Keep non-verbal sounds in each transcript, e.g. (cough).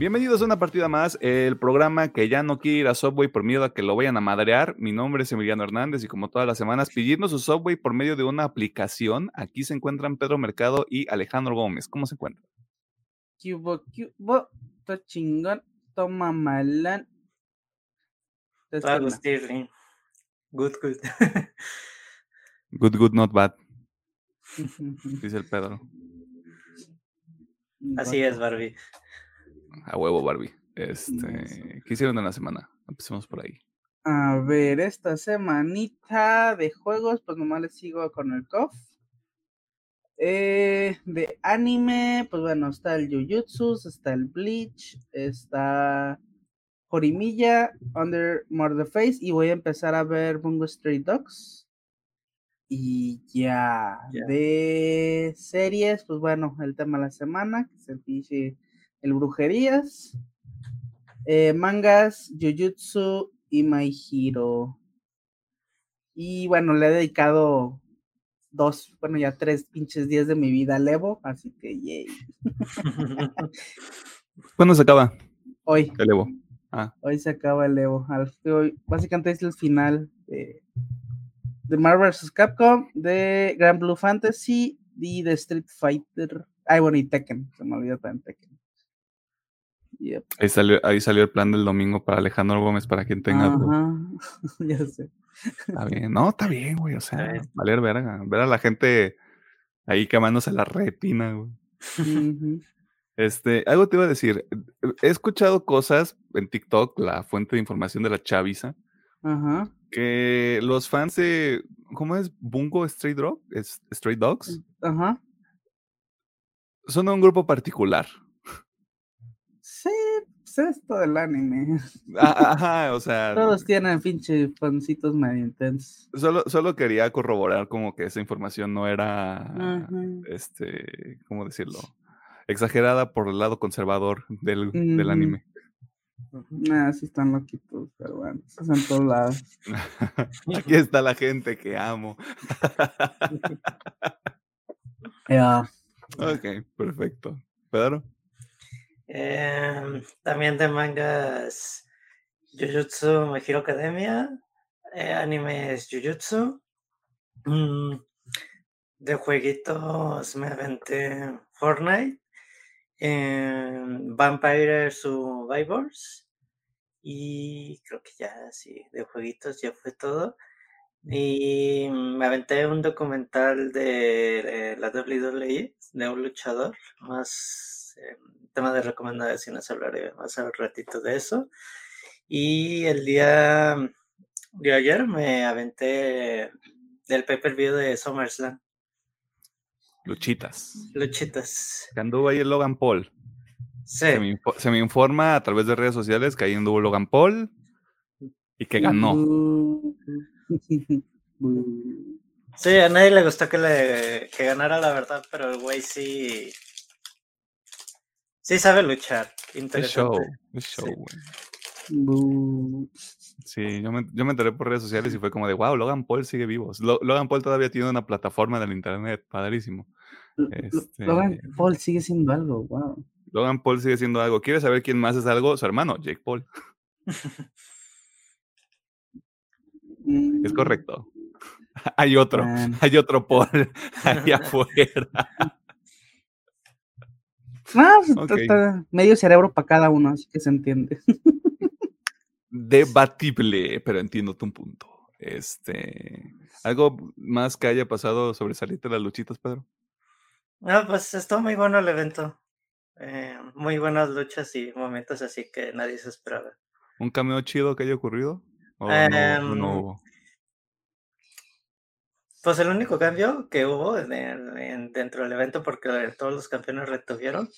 Bienvenidos a una partida más, el programa que ya no quiere ir a Subway por miedo a que lo vayan a madrear. Mi nombre es Emiliano Hernández y como todas las semanas pidiendo su Subway por medio de una aplicación. Aquí se encuentran Pedro Mercado y Alejandro Gómez. ¿Cómo se encuentran? Cubo, cubo, to chingón, toma malán. Todo Stirling. Good, good. (laughs) Good, good, not bad, dice el Pedro. Así es, Barbie. A huevo, Barbie. Este, ¿Qué hicieron en la semana? Empecemos por ahí. A ver, esta semanita de juegos, pues nomás les sigo con el COF. Eh, de anime, pues bueno, está el Jujutsu, está el Bleach, está Jorimilla, Under Murder Face, y voy a empezar a ver Bungo Street Dogs. Y ya, Ya. de series, pues bueno, el tema de la semana, que es el pinche, el Brujerías, eh, mangas, Jujutsu y My Hero. Y bueno, le he dedicado dos, bueno, ya tres pinches días de mi vida al Evo, así que yay. (laughs) ¿Cuándo se acaba Hoy, el Evo? Ah, hoy se acaba el Evo. al- Hoy, básicamente es el final de, de Marvel vs. Capcom, de Grand Blue Fantasy y de Street Fighter. Ay, bueno, y Tekken, se me olvidó también Tekken. Yep. ahí salió, ahí salió el plan del domingo para Alejandro Gómez, para quien tenga. Ajá, (laughs) ya sé. Está bien, no, está bien, güey. O sea, valer verga. Ver a la gente ahí quemándose la retina, güey. Este, algo te iba a decir. He escuchado cosas en TikTok, la fuente de información de la chaviza, Ajá. que los fans de. ¿Cómo es? Bungo Stray, Dog? Es- Stray Dogs. Ajá. Son de un grupo particular. Esto del anime. Ajá, o sea, (laughs) Todos tienen pinche fancitos medio intensos. solo, solo quería corroborar como que esa información no era, Ajá. este, ¿cómo decirlo? Exagerada por el lado conservador del, del Ujú. anime. Nah, sí están loquitos, pero bueno, eso es en todos lados. (laughs) Aquí está la gente que amo. (laughs) Ya. ok, perfecto. Pedro, Em, también de mangas Jujutsu My Hero Academia, eh, animes Jujutsu. Mm, de jueguitos me aventé Fortnite, em, Vampire Survivors y creo que ya sí, de jueguitos ya fue todo. Y me aventé un documental de, de la WWE, de un luchador, más eh, tema de recomendaciones, hablaré más al ratito de eso. Y el día de ayer me aventé del pay-per-view de SummerSlam, Luchitas. luchitas. Que anduvo ahí el Logan Paul. Sí, Se, me info- se me informa a través de redes sociales que ahí anduvo Logan Paul y que ganó. (laughs) Sí, a nadie le gustó que, le, que ganara la verdad, pero el güey sí, sí sabe luchar. Es Interesante. show, es show, Sí. güey. bu- Sí, yo me, yo me enteré por redes sociales y fue como de, wow, Logan Paul sigue vivo. Lo- Logan Paul todavía tiene una plataforma del internet, padrísimo. Este- Logan Paul sigue siendo algo, wow. Logan Paul sigue siendo algo. ¿Quieres saber quién más es algo? Su hermano, Jake Paul. Es Mm, correcto. (laughs) Hay otro, hay otro Paul (laughs) allá afuera. Ah, pues, medio cerebro para cada uno, así que se entiende. Debatible, pero entiendo tu punto. Este, ¿algo más que haya pasado sobre salir de las luchitas, Pedro? No, pues estuvo muy bueno el evento. Eh, muy buenas luchas y momentos así que nadie se esperaba. ¿Un cameo chido que haya ocurrido? ¿O no, no Em, hubo? Pues el único cambio que hubo en el- en- dentro del evento, porque todos los campeones retuvieron,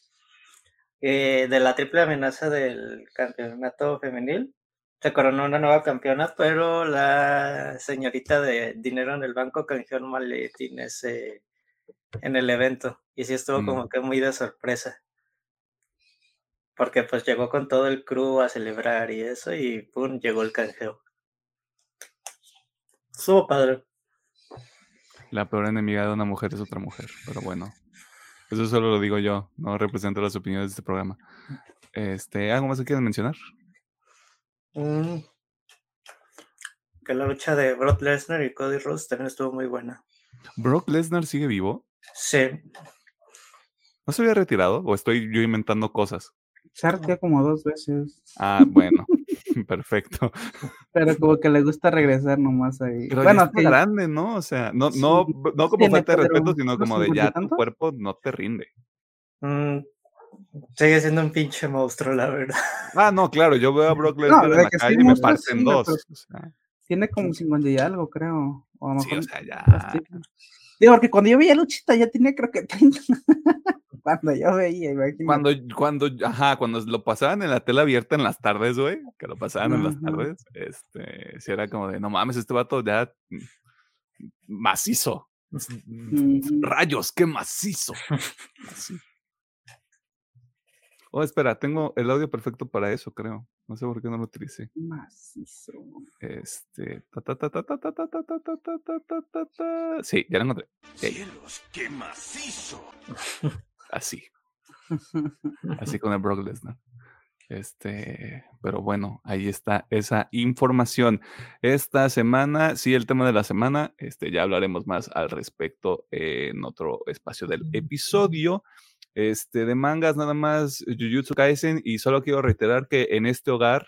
eh, de la triple amenaza del campeonato femenil, se coronó una nueva campeona, pero la señorita de dinero en el banco canjeó un maletín ese en el evento. Y sí estuvo Mm. como que muy de sorpresa. Porque pues llegó con todo el crew a celebrar y eso, y pum, llegó el canjeo. Estuvo padre. La peor enemiga de una mujer es otra mujer, pero bueno. Eso solo lo digo yo, no represento las opiniones de este programa. Este, ¿algo más que quieran mencionar? Mm. Que la lucha de Brock Lesnar y Cody Rhodes también estuvo muy buena. ¿Brock Lesnar sigue vivo? Sí. ¿No se había retirado? ¿O estoy yo inventando cosas? Se ha retirado como dos veces. Ah, bueno, (laughs) (laughs) perfecto. Pero como que le gusta regresar nomás ahí. Pero bueno, ya está sí, grande, ¿no? O sea, no, Sí, no, no como falta de respeto, sino como de ya tu cuerpo no te rinde. Mm, Sigue siendo un pinche monstruo, la verdad. Ah, no, claro, yo veo a Brock Lesnar en la que sí, calle y me parten sí, dos. pero- O sea, tiene como 50 y algo, creo. O a lo sí, o sea, ya. Digo, porque cuando yo veía Luchita ya tenía creo que 30. (laughs) cuando yo veía, imagínate. Cuando, cuando, ajá, cuando lo pasaban en la tela abierta en las tardes, güey, que lo pasaban en las tardes, este, sí era como de, no mames, este vato ya mm, macizo. Rayos, qué macizo. Así. Oh, espera, tengo el audio perfecto para eso, creo. No sé por qué no lo utilicé. Macizo. Este. Sí, ya lo encontré. ¡Cielos, qué macizo! Así. Así con el Brock Lesnar. Este, pero bueno, ahí está esa información. Esta semana, sí, el tema de la semana, este, ya hablaremos más al respecto en otro espacio del episodio. Este, de mangas, nada más Jujutsu Kaisen, y solo quiero reiterar que en este hogar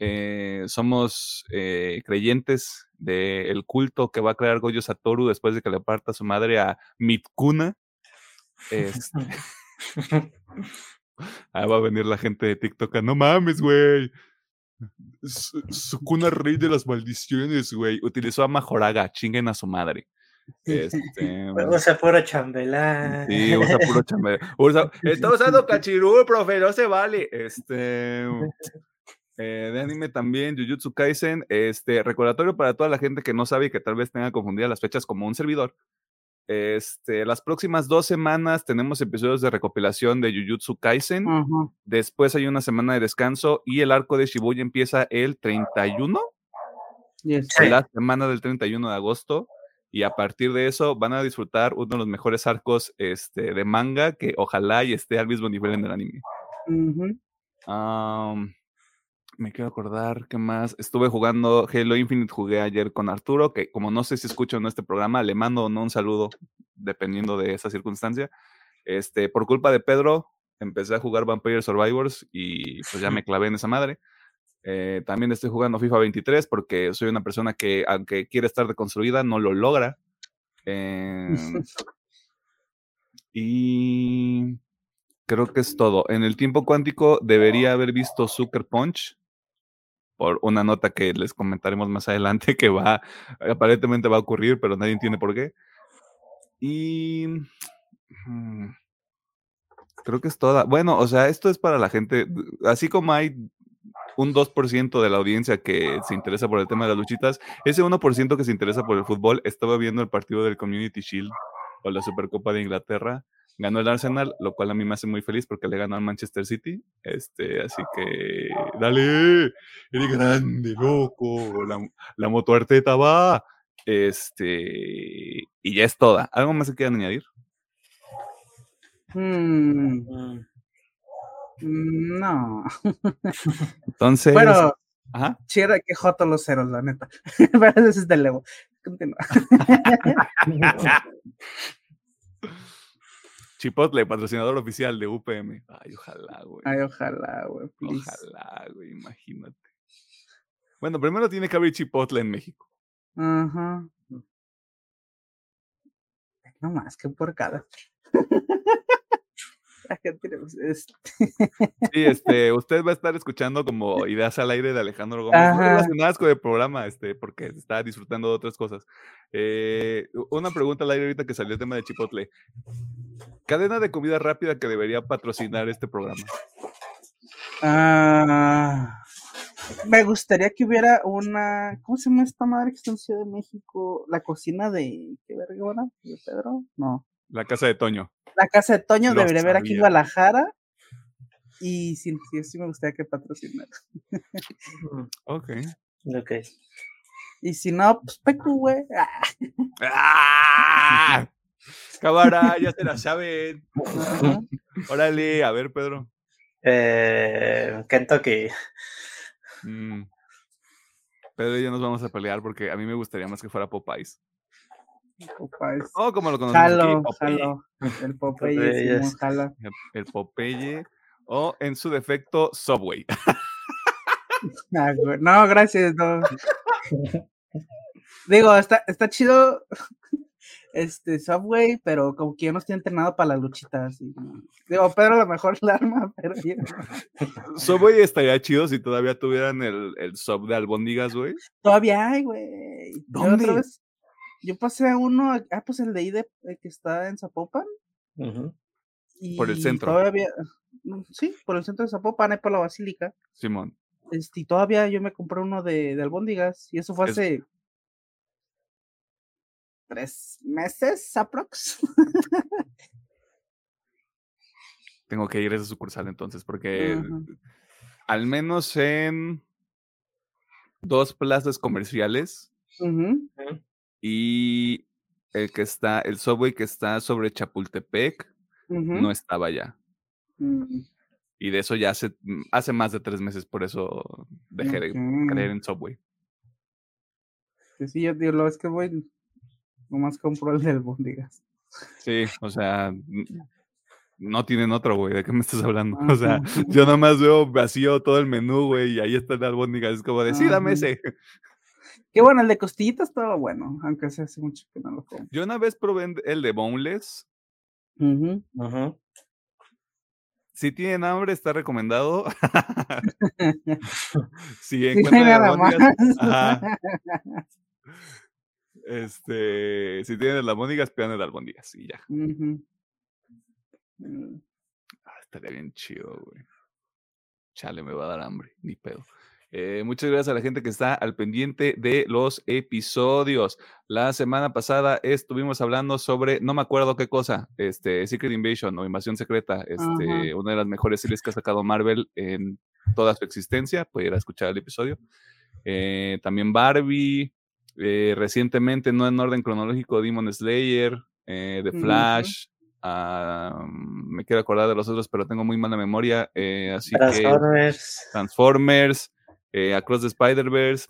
eh, somos eh, creyentes del culto que va a crear Goyo Satoru después de que le parta su madre a Mitkuna. Este, (laughs) (laughs) Ahí va a venir la gente de TikTok. No mames, güey. Su- Sukuna, rey de las maldiciones, güey. Utilizó a Majoraga. Chinguen a su madre. Este, (laughs) Usa puro chambelán. sí, usa puro chambelán. Usa- (laughs) está usando cachirú, profe, no se vale. Este. eh, de anime también, Jujutsu Kaisen. Este, recordatorio para toda la gente que no sabe y que tal vez tenga confundidas las fechas como un servidor. Este, las próximas dos semanas tenemos episodios de recopilación de Jujutsu Kaisen. Después hay una semana de descanso y el arco de Shibuya empieza el 31, Yes. La semana del 31 de agosto. Y a partir de eso van a disfrutar uno de los mejores arcos este, de manga que ojalá y esté al mismo nivel en el anime. Am, me quiero acordar qué más. Estuve jugando Halo Infinite, jugué ayer con Arturo, que como no sé si escucho en este programa, le mando o no un saludo, dependiendo de esa circunstancia. Este, por culpa de Pedro, empecé a jugar Vampire Survivors y pues ya me clavé en esa madre. Eh, también estoy jugando FIFA 23 porque soy una persona que, aunque quiere estar deconstruida, no lo logra. Em, (laughs) y creo que es todo. En el tiempo cuántico debería haber visto Sucker Punch por una nota que les comentaremos más adelante (laughs) que va, aparentemente va a ocurrir, pero nadie entiende por qué. Y mm, creo que es toda. Bueno, o sea, esto es para la gente, así como hay un 2% de la audiencia que se interesa por el tema de las luchitas, ese 1% que se interesa por el fútbol estaba viendo el partido del Community Shield o la Supercopa de Inglaterra. Ganó el Arsenal, lo cual a mí me hace muy feliz porque le ganó al Manchester City. Este, así que, dale, eres grande, loco. La, la moto Arteta va. Este, y ya es toda. ¿Algo más que quieran añadir? Mm, Mm, mm, no. (laughs) Entonces, Bueno, ajá. que joto los ceros, la neta. (laughs) Pero ese es de Lego. Continúa. (laughs) Chipotle, patrocinador oficial de UPM. Ay, ojalá, güey. Ay, ojalá, güey. please. Ojalá, güey, imagínate. Bueno, primero tiene que haber Chipotle en México. Ajá. No más, que por cada. La gente le gusta este. Sí, este, usted va a estar escuchando como ideas al aire de Alejandro Gómez, no Ajá. relacionadas con el programa, este, porque está disfrutando de otras cosas. Eh, una pregunta al aire ahorita que salió el tema de Chipotle. Cadena de comida rápida que debería patrocinar este programa. Ah, me gustaría que hubiera una. ¿Cómo se llama esta madre que está en Ciudad de México? La cocina de. ¿Qué verga? ¿De Pedro? No. La casa de Toño. La casa de Toño debería haber aquí en. Guadalajara. Y sí, sí, sí me gustaría que patrocinara. mm, Ok. ok. Y si no, pues Pecu, güey. Ah, ¡Ah! (laughs) Cámara, ya se la saben. Órale, a ver, Pedro. Eh, Kentucky. Mm. Pedro y yo nos vamos a pelear porque a mí me gustaría más que fuera Popeyes. Popeyes. Oh, como lo conocemos aquí, Popeye. jalo. El Popeye. Simón, jala. El- El Popeye. O en su defecto, Subway. (laughs) Ah, No, gracias, no. (laughs) Digo, está, está chido (laughs) este Subway, pero como que yo no estoy entrenado para las luchitas. y- digo, Pedro a lo mejor la arma, pero yo. Subway estaría chido si todavía tuvieran el, el sub de albóndigas, güey. Todavía hay, güey. Otra ¿Dónde? vez- Yo pasé a uno, ah, pues el de ahí de, el que está en Zapopan. Y Por el centro. Todavía, mm, sí, por el centro de Zapopan, ahí por la Basílica. Simón. Este, y todavía yo me compré uno de, de albóndigas y eso fue Es- hace tres meses, aprox. Tengo que ir a esa sucursal entonces, porque al menos en dos plazas comerciales Ujú, y el que está, el Subway que está sobre Chapultepec, no estaba ya. Mm, Y de eso ya hace, mm, hace más de tres meses, por eso dejé de creer en Subway. Sí, yo digo, lo es que voy, nomás compro el de albóndigas. Sí, o sea, no tienen otro, güey. ¿De qué me estás hablando? (laughs) O sea, Ajá. yo nomás veo vacío todo el menú, güey, y ahí está el albóndigas. Es como de, sí, dame ese. Que bueno, el de costillitas estaba bueno, aunque hace mucho que no lo como. Yo una vez probé el de Boneless. Ujú. Si tienen hambre, está recomendado. (laughs) si (laughs) Sí, encuentran más. albóndigas. (laughs) Este, si tienen el albóndigas, pidan el albóndigas y ya. Ah, estaría bien chido, güey. Chale, me va a dar hambre, ni pedo. Eh, muchas gracias a la gente que está al pendiente de los episodios. La semana pasada estuvimos hablando sobre, no me acuerdo qué cosa, este, Secret Invasion o Invasión Secreta, este, una de las mejores series que ha sacado Marvel en toda su existencia. Pueden ir a escuchar el episodio. Eh, también Barbie, eh, recientemente, no en orden cronológico, Demon Slayer, eh, The. Flash. ah, me quiero acordar de los otros, pero tengo muy mala memoria. eh, así que Transformers. Eh, Across the Spider-Verse,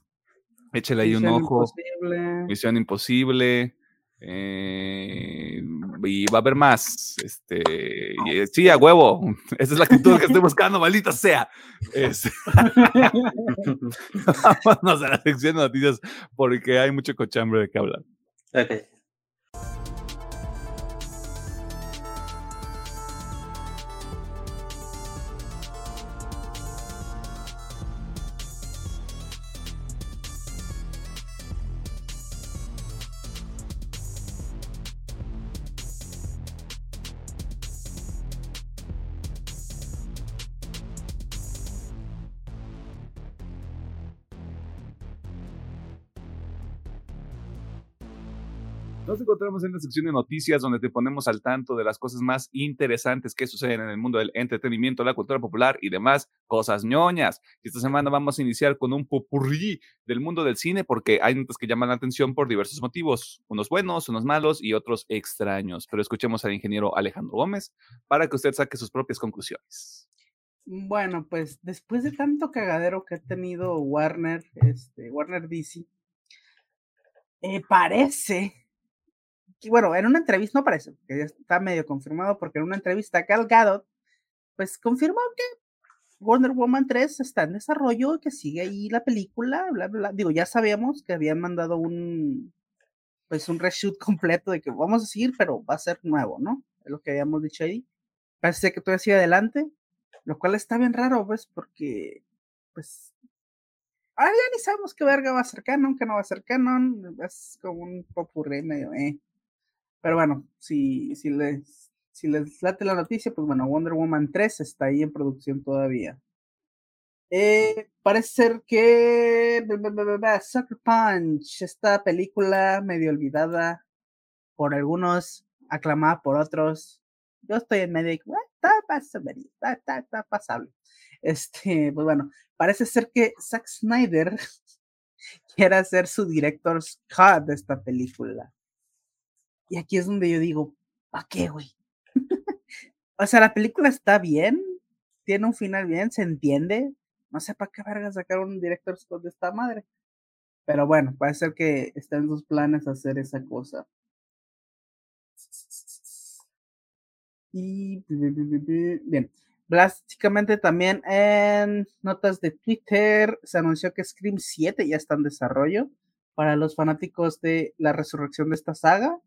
échale ahí un Misión ojo. Imposible. Misión Imposible. eh, y va a haber más. Este, y, eh, sí, a huevo. (laughs) Esa es la actitud que estoy (laughs) buscando, maldita sea. Este, (laughs) vámonos a la sección de noticias porque hay mucho cochambre de qué hablar. Ok. Encontramos en la sección de noticias donde te ponemos al tanto de las cosas más interesantes que suceden en el mundo del entretenimiento, la cultura popular y demás cosas ñoñas. Esta semana vamos a iniciar con un popurrí del mundo del cine porque hay notas que llaman la atención por diversos motivos, unos buenos, unos malos y otros extraños. Pero escuchemos al ingeniero Alejandro Gómez para que usted saque sus propias conclusiones. Bueno, pues después de tanto cagadero que ha tenido Warner, este, Warner DC, eh, parece, bueno, en una entrevista, no parece, que ya está medio confirmado, porque en una entrevista Gal Gadot, pues confirmó que Wonder Woman 3 está en desarrollo, que sigue ahí la película, bla, bla, bla. Digo, ya sabíamos que habían mandado un, pues un reshoot (laughs) completo de que vamos a seguir, pero va a ser nuevo, ¿no? Es lo que habíamos dicho ahí. Parece que todavía sigue adelante, lo cual está bien raro, pues, porque, pues, ahora ya ni sabemos qué verga va a ser canon, qué no va a ser canon, es como un popurrí medio, eh. Pero bueno, si, si, les, si les late la noticia, pues bueno, Wonder Woman 3 está ahí en producción todavía. Eh, parece ser que Sucker Punch, esta película medio olvidada por algunos, aclamada por otros. Yo estoy en medio de que, "Bueno, está pasable, está, está, está pasable. Este, pues bueno, parece ser que Zack Snyder (laughs) quiere hacer su director's cut de esta película. Y aquí es donde yo digo, ¿para qué, güey? (laughs) o sea, la película está bien, tiene un final bien, se entiende. No sé para qué verga sacar un director de esta madre. Pero bueno, puede ser que está en sus planes hacer esa cosa. Y bien, básicamente también en notas de Twitter se anunció que Scream 7 ya está en desarrollo para los fanáticos de la resurrección de esta saga.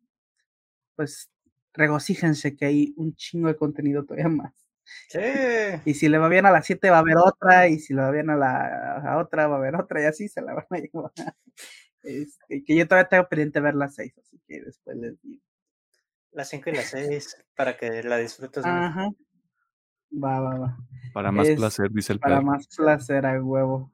Pues regocíjense que hay un chingo de contenido todavía más. Sí. (laughs) Y si le va bien a la 7 va a haber otra, y si le va bien a la otra va a haber otra, y así se la (laughs) van a llevar. Este, que yo todavía tengo pendiente ver la 6, así que después les digo. La 5 y la 6, para que la disfrutes más. Ajá. Va, va, va. Para más Es placer, dice el Para perro. más placer a huevo.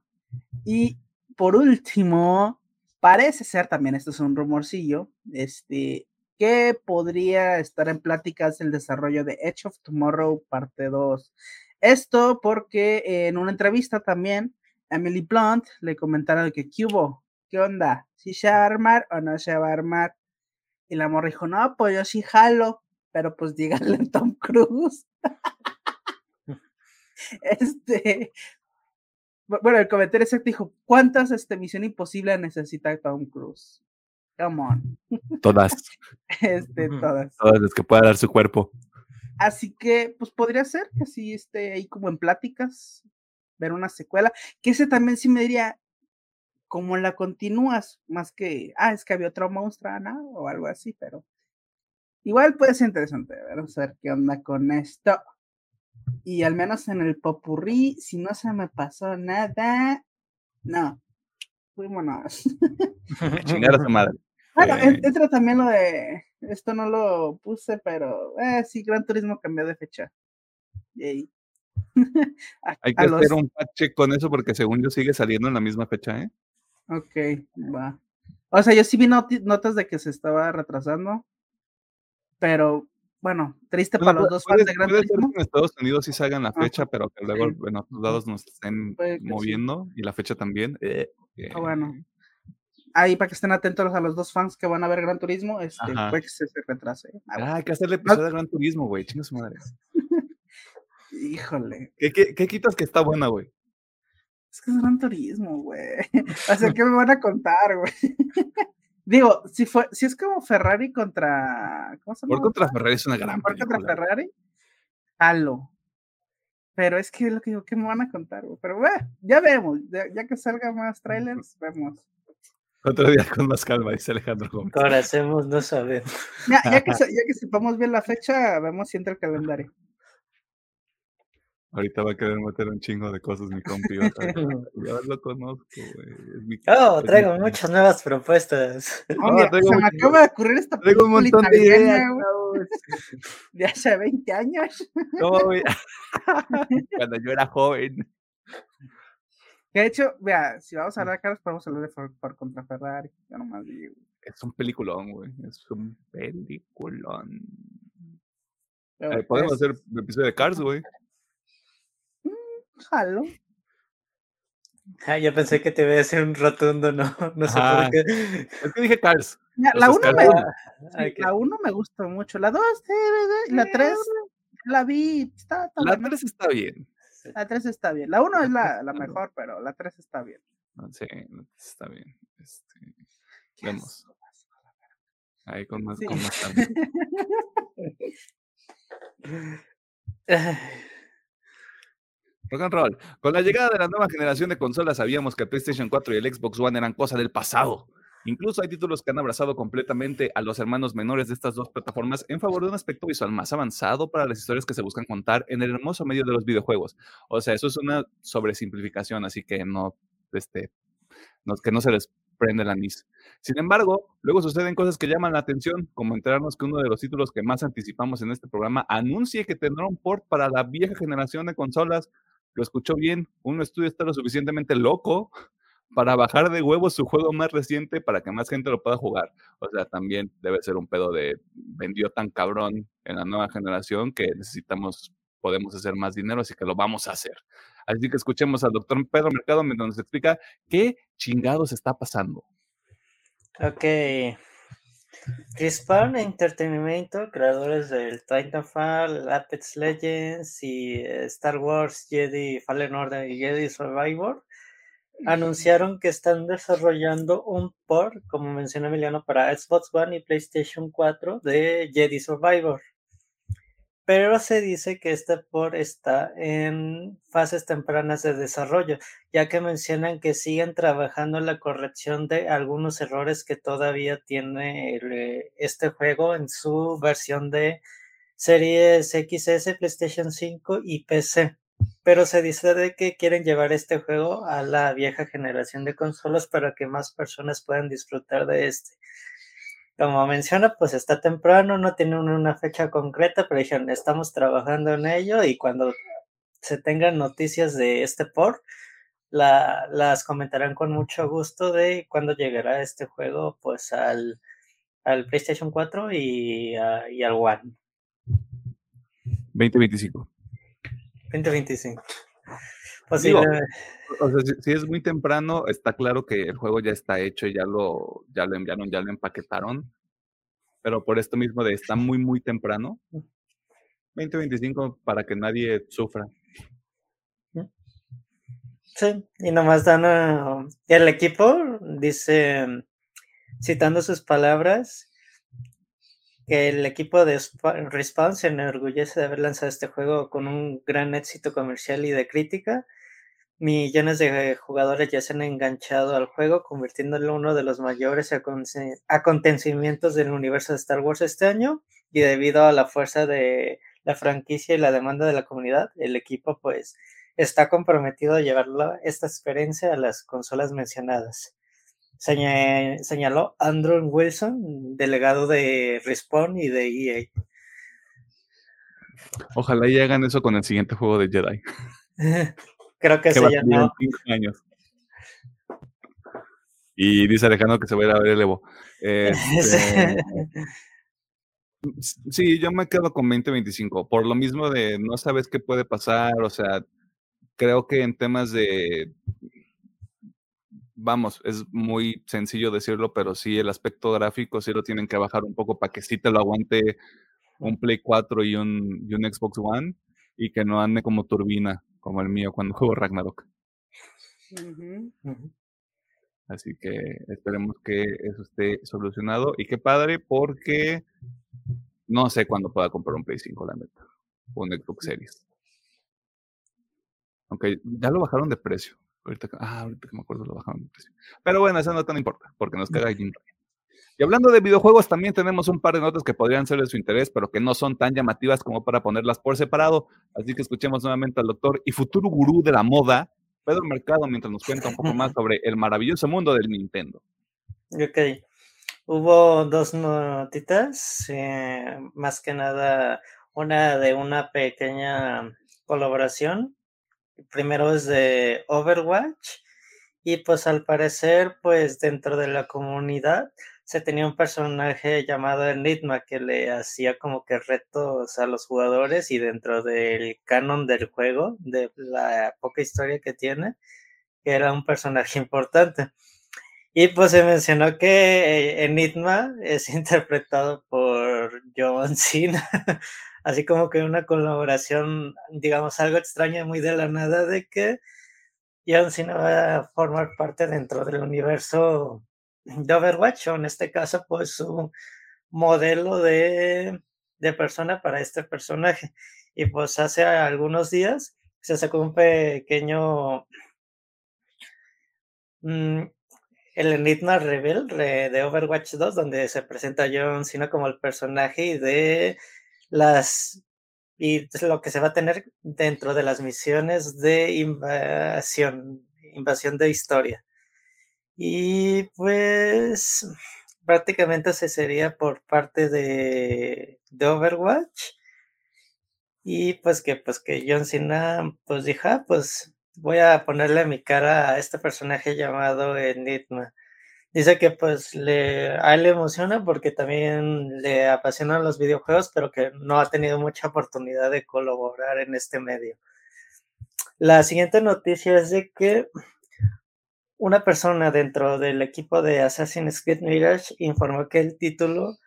Y por último, parece ser también, esto es un rumorcillo, este, que podría estar en pláticas el desarrollo de Edge of Tomorrow parte 2. Esto porque en una entrevista también Emily Blunt le comentaron que ¿qué hubo? ¿Qué onda? ¿Si se va a armar o no se va a armar? Y la morra dijo, no, pues yo sí jalo, pero pues díganle a Tom Cruise. (laughs) este, bu- bueno, el comentario exacto dijo, ¿cuántas este, Misión Imposible necesita Tom Cruise? Come on, (laughs) Todas, este, todas. todas las que pueda dar su cuerpo. Así que, pues podría ser que sí esté ahí como en pláticas, ver una secuela, que ese también sí me diría, ¿cómo la continúas? Más que, ah, es que había otra monstrua, ¿no? O algo así, pero igual puede ser interesante, vamos a ver qué onda con esto. Y al menos en el popurrí, si no se me pasó nada, no, fuímonos. A (laughs) chingar a su madre. Bueno, Eh. en- entra también lo de, esto no lo puse, pero eh, sí, Gran Turismo cambió de fecha. Yay. (laughs) A- Hay que los- hacer un check con eso porque según yo sigue saliendo en la misma fecha, ¿eh? Ok, va. O sea, yo sí vi noti- notas de que se estaba retrasando, pero bueno, triste para los dos fans puede, de Gran puede ser Turismo. que en Estados Unidos sí salgan la Ajá. fecha, pero que luego Sí. en otros lados nos estén que sí. moviendo y la fecha también. eh, Ah, bueno. Eh, Ahí para que estén atentos a los dos fans que van a ver Gran Turismo, este, puede que se, se retrase. Ah, Ah, hay que hacerle episodio de Gran Turismo, güey. Chinga su madre. (laughs) Híjole, ¿Qué, qué, qué quitas que está buena, güey? es que es Gran Turismo, güey. (laughs) O sea, ¿qué me van a contar, güey? (laughs) Digo, si fue, si es como Ferrari contra. ¿Cómo se llama? Por contra Ferrari es una gran Ford contra. Ferrari, halo. Pero es que lo que digo, ¿qué me van a contar? güey? Pero bueno, ya vemos, ya, ya que salga más trailers, vemos. Otro día con más calma, dice Alejandro Gómez. Conocemos, no sabemos. Ya, ya que, ya que sepamos bien la fecha, vemos si entra el calendario. (laughs) Ahorita va a querer meter un chingo de cosas mi compi. (laughs) Ya lo conozco, güey. Es mi- Oh, es mi traigo muchas nuevas propuestas. Oh, No, mira, traigo se me acaba de ocurrir esta Traigo un montón de italiana, ideas. güey, (laughs) de hace 20 años. Cuando yo era joven. Que de hecho, vea, si vamos a hablar de carros, podemos hablar de Ford, Ford contra Ferrari. Yo nomás digo. Es un peliculón, güey. Es un peliculón. pero Eh, podemos es- hacer un episodio de Cars, güey. Jalo. Ah, yo pensé que te iba a decir un rotundo, no, (laughs) no sé Ajá. por qué. Es que dije Cars. Ya, la 1 Oscar me. Ah, sí, ok. la uno me gustó mucho. La 2, la 3 la vi. Está, está La buena. 3 está bien. La 3 está bien. La 1 es la, la mejor, pero la 3 está bien. Ah, Sí, está bien. Este, Vemos. ahí con más, Sí. con más (laughs) Rock and roll. Con la llegada de la nueva generación de consolas sabíamos que el PlayStation 4 y el Xbox One eran cosa del pasado. Incluso hay títulos que han abrazado completamente a los hermanos menores de estas dos plataformas en favor de un aspecto visual más avanzado para las historias que se buscan contar en el hermoso medio de los videojuegos. O sea, eso es una sobresimplificación, así que no, este, que no se les prende la anís. Sin embargo, luego suceden cosas que llaman la atención, como enterarnos que uno de los títulos que más anticipamos en este programa anuncie que tendrá un port para la vieja generación de consolas. Lo escuchó bien, un estudio está lo suficientemente loco para bajar de huevos su juego más reciente para que más gente lo pueda jugar. O sea, también debe ser un pedo de vendió tan cabrón en la nueva generación que necesitamos, podemos hacer más dinero, así que lo vamos a hacer. Así que escuchemos al doctor Pedro Mercado mientras nos explica qué chingados está pasando. Ok. Respawn Entertainment, creadores del Titanfall, Apex Legends y eh, Star Wars Jedi Fallen Order y Jedi Survivor, anunciaron que están desarrollando un port, como mencionó Emiliano, para Xbox One y PlayStation 4 de Jedi Survivor pero se dice que este port está en fases tempranas de desarrollo, ya que mencionan que siguen trabajando en la corrección de algunos errores que todavía tiene eh, este juego en su versión de series XS, PlayStation 5 y PC. Pero se dice de que quieren llevar este juego a la vieja generación de consolas para que más personas puedan disfrutar de este como menciona, pues está temprano, no tiene una fecha concreta, pero dijeron, estamos trabajando en ello y cuando se tengan noticias de este port, la, las comentarán con mucho gusto de cuándo llegará este juego pues al, al PlayStation 4 y, y al One. 2025. 2025. Posiblemente. o sea, si, es muy temprano, está claro que el juego ya está hecho y ya lo, ya lo enviaron, ya lo empaquetaron. Pero por esto mismo de está muy, muy temprano. 2025 para que nadie sufra. Sí, y nomás dan el equipo, dice, citando sus palabras, el equipo de Respawn se enorgullece de haber lanzado este juego con un gran éxito comercial y de crítica. Millones de jugadores ya se han enganchado al juego, convirtiéndolo en uno de los mayores acontecimientos del universo de Star Wars este año. Y debido a la fuerza de la franquicia y la demanda de la comunidad, el equipo pues está comprometido a llevar esta experiencia a las consolas mencionadas señaló Andrew Wilson, delegado de Respawn y de EA. Ojalá y hagan eso con el siguiente juego de Jedi. (laughs) Creo que, se llama. años. Y dice Alejandro que se va a ir a ver el Evo. Este, (laughs) sí, yo me quedo con 2025. Por lo mismo de no sabes qué puede pasar. O sea, creo que en temas de vamos, es muy sencillo decirlo, pero sí el aspecto gráfico sí lo tienen que bajar un poco para que sí te lo aguante un Play 4 y un, y un Xbox One y que no ande como turbina, como el mío cuando (laughs) juego Ragnarok. Así que esperemos que eso esté solucionado. Y qué padre, porque no sé cuándo pueda comprar un Play 5, la neta. O un Xbox Series. Aunque ya lo bajaron de precio. Ahorita, ah, ahorita que me acuerdo lo bajaron Pero bueno, eso no tan importa, porque nos caga Jim Y hablando de videojuegos, también tenemos un par de notas que podrían ser de su interés, pero que no son tan llamativas como para ponerlas por separado. Así que escuchemos nuevamente al doctor y futuro gurú de la moda, Pedro Mercado, mientras nos cuenta un poco más (laughs) sobre el maravilloso mundo del Nintendo. Ok. Hubo dos notitas, eh, más que nada una de una pequeña colaboración primero es de Overwatch y pues al parecer pues dentro de la comunidad se tenía un personaje llamado Enigma que le hacía como que retos a los jugadores y dentro del canon del juego, de la poca historia que tiene, que era un personaje (laughs) importante. Y pues se mencionó que Enigma es (laughs) interpretado por John Cena. (laughs) así como que una colaboración, digamos, algo extraña, muy de la nada, de que John Cena va a formar parte dentro del universo de Overwatch, o en este caso, pues su modelo de, de persona para este personaje. Y pues hace algunos días se sacó un pequeño mm, el Enigma Rebel de Overwatch 2, donde se presenta John Cena como el personaje de las y lo que se va a tener dentro de las misiones de invasión, invasión de historia. Y pues prácticamente se sería por parte de, de Overwatch. Y pues que pues que John Cena pues dijo, ah, pues voy a ponerle mi cara a este personaje llamado Enigma. Dice que pues a él le emociona porque también le apasionan los videojuegos, pero que no ha tenido mucha oportunidad de colaborar en este medio. La siguiente noticia es de que una persona dentro del equipo de Assassin's Creed Mirage informó que el título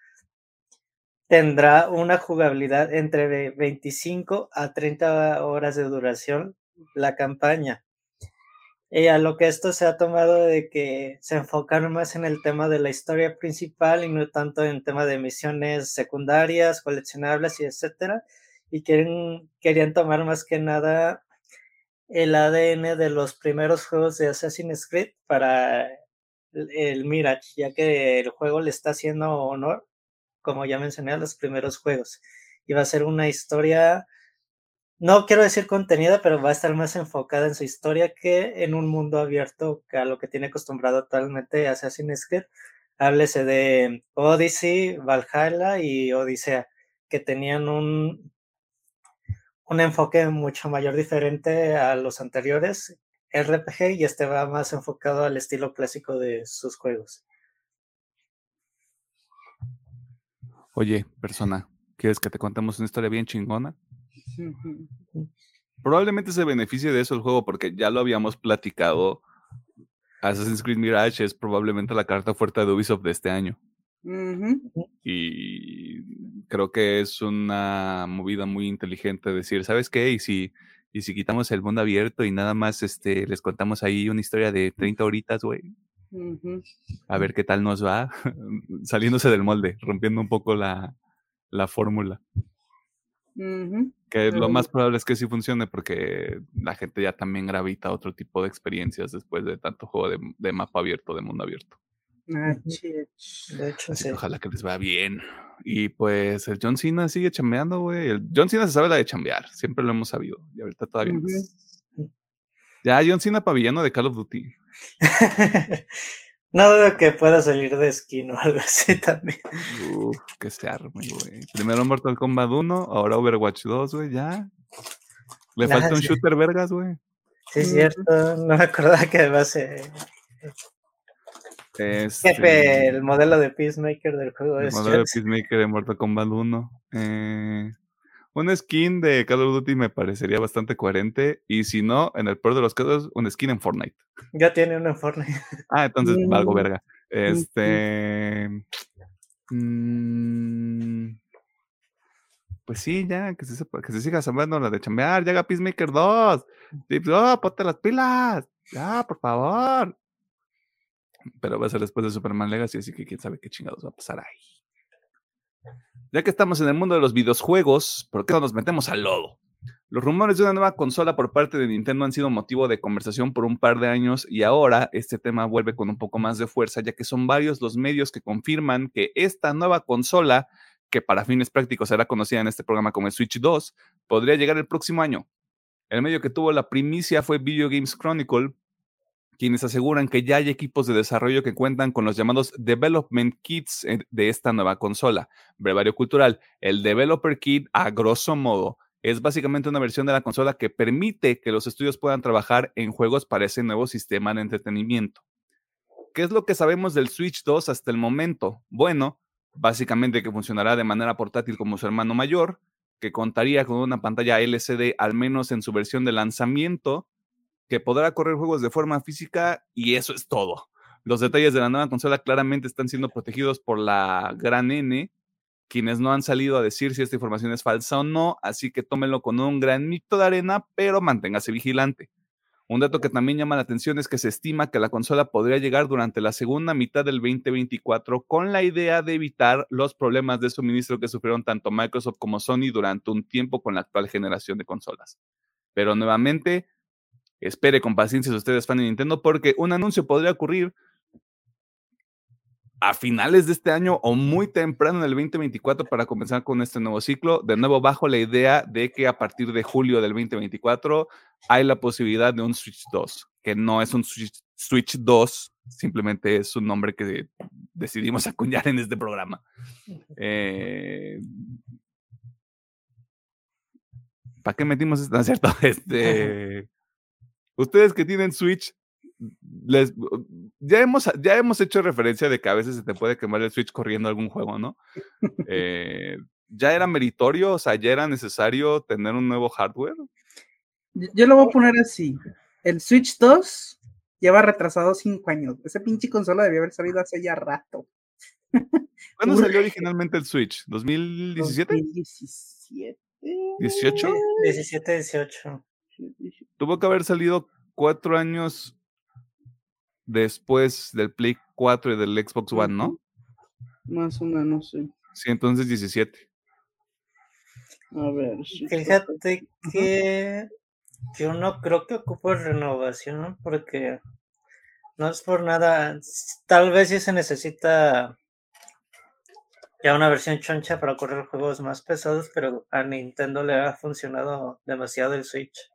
tendrá una jugabilidad entre 25 a 30 horas de duración la campaña. Y a lo que esto se ha tomado de que se enfocaron más en el tema de la historia principal y no tanto en tema de misiones secundarias, coleccionables y etcétera. Y quieren, querían tomar más que nada el ADN de los primeros juegos de Assassin's Creed para el Mirage, ya que el juego le está haciendo honor, como ya mencioné, a los primeros juegos. Y va a ser una historia no quiero decir contenida, pero va a estar más enfocada en su historia que en un mundo abierto que a lo que tiene acostumbrado actualmente Assassin's Creed. Háblese de Odyssey, Valhalla y Odisea, que tenían un, un enfoque mucho mayor diferente a los anteriores RPG y este va más enfocado al estilo clásico de sus juegos. Oye, persona, ¿quieres que te contemos una historia bien chingona? Probablemente se beneficie de eso el juego porque ya lo habíamos platicado. Assassin's Creed Mirage es probablemente la carta fuerte de Ubisoft de este año. Y creo que es una movida muy inteligente decir, ¿sabes qué? Y si, y si quitamos el mundo abierto y nada más este, les contamos ahí una historia de 30 horitas, güey. A ver qué tal nos va. (laughs) Saliéndose del molde, rompiendo un poco la, la fórmula. Que lo más probable es que sí funcione porque la gente ya también gravita a otro tipo de experiencias después de tanto juego de, mapa abierto, de mundo abierto. Ah, de hecho, sí. Ojalá que les vaya bien. Y pues el John Cena sigue chambeando, güey. El John Cena se sabe la de chambear, siempre lo hemos sabido. Y ahorita todavía Ya, John Cena pavillano de Call of Duty. (laughs) No dudo que pueda salir de skin o (laughs) algo así también. Uf, que se arme, güey. Primero Mortal Kombat 1, ahora Overwatch 2, güey, ya. Le falta un shooter vergas, güey. Sí, es cierto. No me acordaba que además eh, este, Jefe, el modelo de Peacemaker del juego el es. El modelo de Peacemaker de Mortal Kombat 1. Eh, un skin de Call of Duty me parecería bastante coherente. Y si no, en el peor de los casos, un skin en Fortnite. Ya tiene uno en Fortnite. Ah, entonces algo verga. Este. Mm, pues sí, ya, que se, que se siga samando la de chambear. Haga Peacemaker 2. Oh, ponte las pilas. Ya, por favor. Pero va a ser después de Superman Legacy, así que quién sabe qué chingados va a pasar ahí. Ya que estamos en el mundo de los videojuegos, ¿por qué no nos metemos al lodo? Los rumores de una nueva consola por parte de Nintendo han sido motivo de conversación por un par de años y ahora este tema vuelve con un poco más de fuerza, ya que son varios los medios que confirman que esta nueva consola, que para fines prácticos será conocida en este programa como el Switch 2, podría llegar el próximo año. El medio que tuvo la primicia fue Video Games Chronicle, quienes aseguran que ya hay equipos de desarrollo que cuentan con los llamados Development Kits eh, de esta nueva consola. Brevario cultural, el Developer Kit, a grosso modo, es básicamente una versión de la consola que permite que los estudios puedan trabajar en juegos para ese nuevo sistema de entretenimiento. ¿Qué es lo que sabemos del Switch 2 hasta el momento? Bueno, básicamente que funcionará de manera portátil como su hermano mayor, que contaría con una pantalla LCD al menos en su versión de lanzamiento, que podrá correr juegos de forma física y eso es todo. Los detalles de la nueva consola claramente están siendo protegidos por la gran N, quienes no han salido a decir si esta información es falsa o no, así que tómenlo con un granito de arena, pero manténgase vigilante. Un dato que también llama la atención es que se estima que la consola podría llegar durante la segunda mitad del 2024 con la idea de evitar los problemas de suministro que sufrieron tanto Microsoft como Sony durante un tiempo con la actual generación de consolas. Pero nuevamente, espere con paciencia si ustedes fan de Nintendo, porque un anuncio podría ocurrir a finales de este año o muy temprano en el 2024 para comenzar con este nuevo ciclo. De nuevo, bajo la idea de que a partir de julio del 2024 hay la posibilidad de un Switch 2, que no es un Switch, 2, simplemente es un nombre que decidimos (laughs) acuñar en este programa. Eh, ¿Para qué metimos esto? ¿No es cierto? (laughs) (laughs) Este, Ustedes que tienen Switch, les, ya, hemos, ya hemos hecho referencia de que a veces se te puede quemar el Switch corriendo algún juego, ¿no? Eh, ¿Ya era meritorio? O sea, ¿ya era necesario tener un nuevo hardware? Yo lo voy a poner así. El Switch 2 lleva retrasado cinco años. Ese pinche consola debió haber salido hace ya rato. (laughs) ¿Cuándo salió originalmente el Switch? ¿2017? 2017. ¿18? 17, 18. Tuvo que haber salido cuatro años después del Play 4 y del Xbox One, ¿no? Más o menos, sí. Sí, entonces 17. A ver. sí, Fíjate que yo no creo que ocupe renovación porque no es por nada. Tal vez sí se necesita ya una versión choncha para correr juegos más pesados, pero a Nintendo le ha funcionado demasiado el Switch.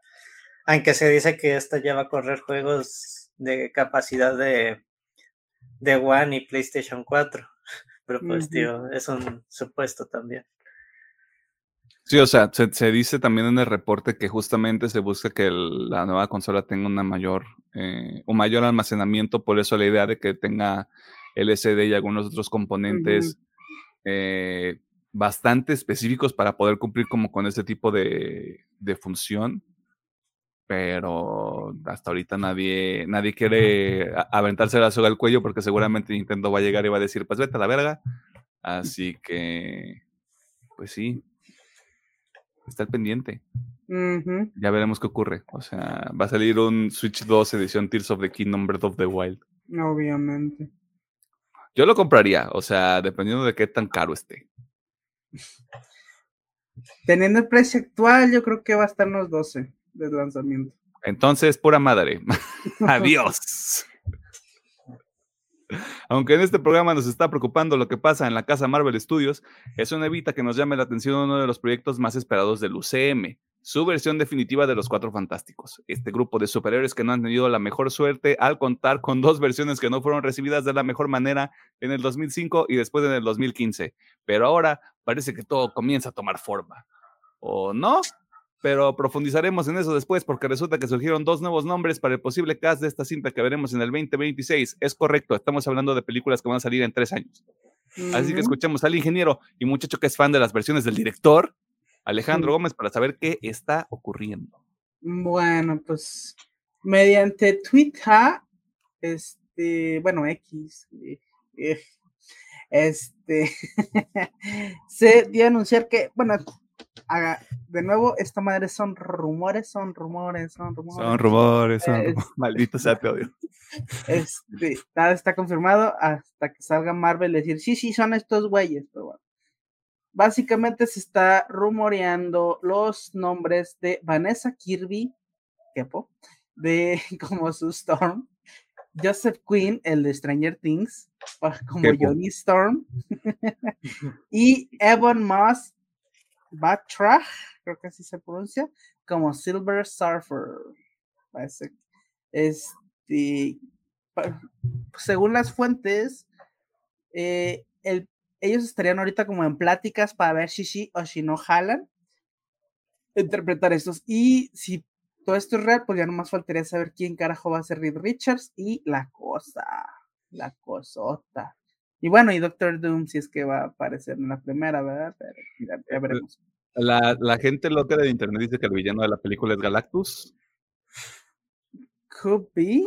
Aunque se dice que esta ya va a correr juegos de capacidad de, de One y PlayStation 4. (laughs) Pero pues, tío, es un supuesto también. Sí, o sea, se, se dice también en el reporte que justamente se busca que el- la nueva consola tenga una mayor, eh, un mayor almacenamiento, por eso la idea de que tenga LCD y algunos otros componentes eh, bastante específicos para poder cumplir como con ese tipo de, de función. Pero hasta ahorita nadie, nadie quiere aventarse la soga al cuello porque seguramente Nintendo va a llegar y va a decir, pues vete a la verga. Así que, pues sí, está al pendiente. Ya veremos qué ocurre. O sea, va a salir un Switch 2 edición Tears of the Kingdom Breath of the Wild. Obviamente. Yo lo compraría, o sea, dependiendo de qué tan caro esté. Teniendo el precio actual, yo creo que va a estar en los 12 de lanzamiento. Entonces, pura madre. (laughs) Adiós. Aunque en este programa nos está preocupando lo que pasa en la casa Marvel Studios, eso no evita que nos llame la atención uno de los proyectos más esperados del UCM, su versión definitiva de los Cuatro Fantásticos. Este grupo de superhéroes que no han tenido la mejor suerte al contar con dos versiones que no fueron recibidas de la mejor manera en el 2005 y después en el 2015. Pero ahora parece que todo comienza a tomar forma. ¿O no? Pero profundizaremos en eso después porque resulta que surgieron dos nuevos nombres para el posible cast de esta cinta que veremos en el 2026. Es correcto, estamos hablando de películas que van a salir en tres años. Así que escuchemos al ingeniero y muchacho que es fan de las versiones del director, Alejandro. Gómez, para saber qué está ocurriendo. Bueno, pues mediante Twitter, este, bueno, X, eh, eh, este, (laughs) se dio a anunciar que, bueno, haga, de nuevo, esta madre son rumores, son rumores, son rumores. Son rumores, son Es- rumores. (laughs) Maldito sea, te odio. Este, nada está confirmado hasta que salga Marvel y decir, sí, sí, son estos güeyes, pero bueno. Básicamente se está rumoreando los nombres de Vanessa Kirby, ¿quepo? de (laughs) como su Storm, Joseph Quinn, el de Stranger Things, pa- como. Johnny Storm, (laughs) y Evan Moss Batrach, creo que así se pronuncia, como Silver Surfer. Parece. Este, según las fuentes, eh, el- ellos estarían ahorita como en pláticas para ver si sí o si no jalan interpretar estos. Y si todo esto es real, pues ya nomás faltaría saber quién carajo va a ser Reed Richards y la cosa, la cosota. Y bueno, y Doctor Doom, si es que va a aparecer en la primera, ¿verdad? Pero ya, ya veremos. La, la gente loca de internet dice que el villano de la película es Galactus. Could be.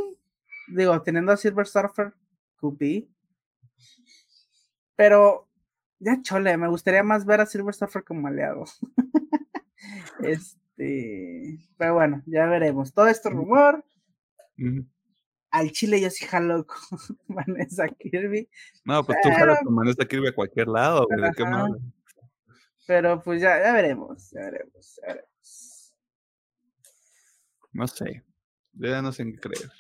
Digo, teniendo a Silver Surfer, could be. Pero, ya chole, me gustaría más ver a Silver Surfer como aliado. (laughs) este, pero bueno, ya veremos. Todo esto es rumor. Al chile yo sí jalo (laughs) con Vanessa Kirby. No, pues tú jalas con Vanessa Kirby a cualquier lado, güey, ¿de qué? Pero pues ya, ya veremos, ya veremos, ya veremos. No sé. Ya no sé en qué creer.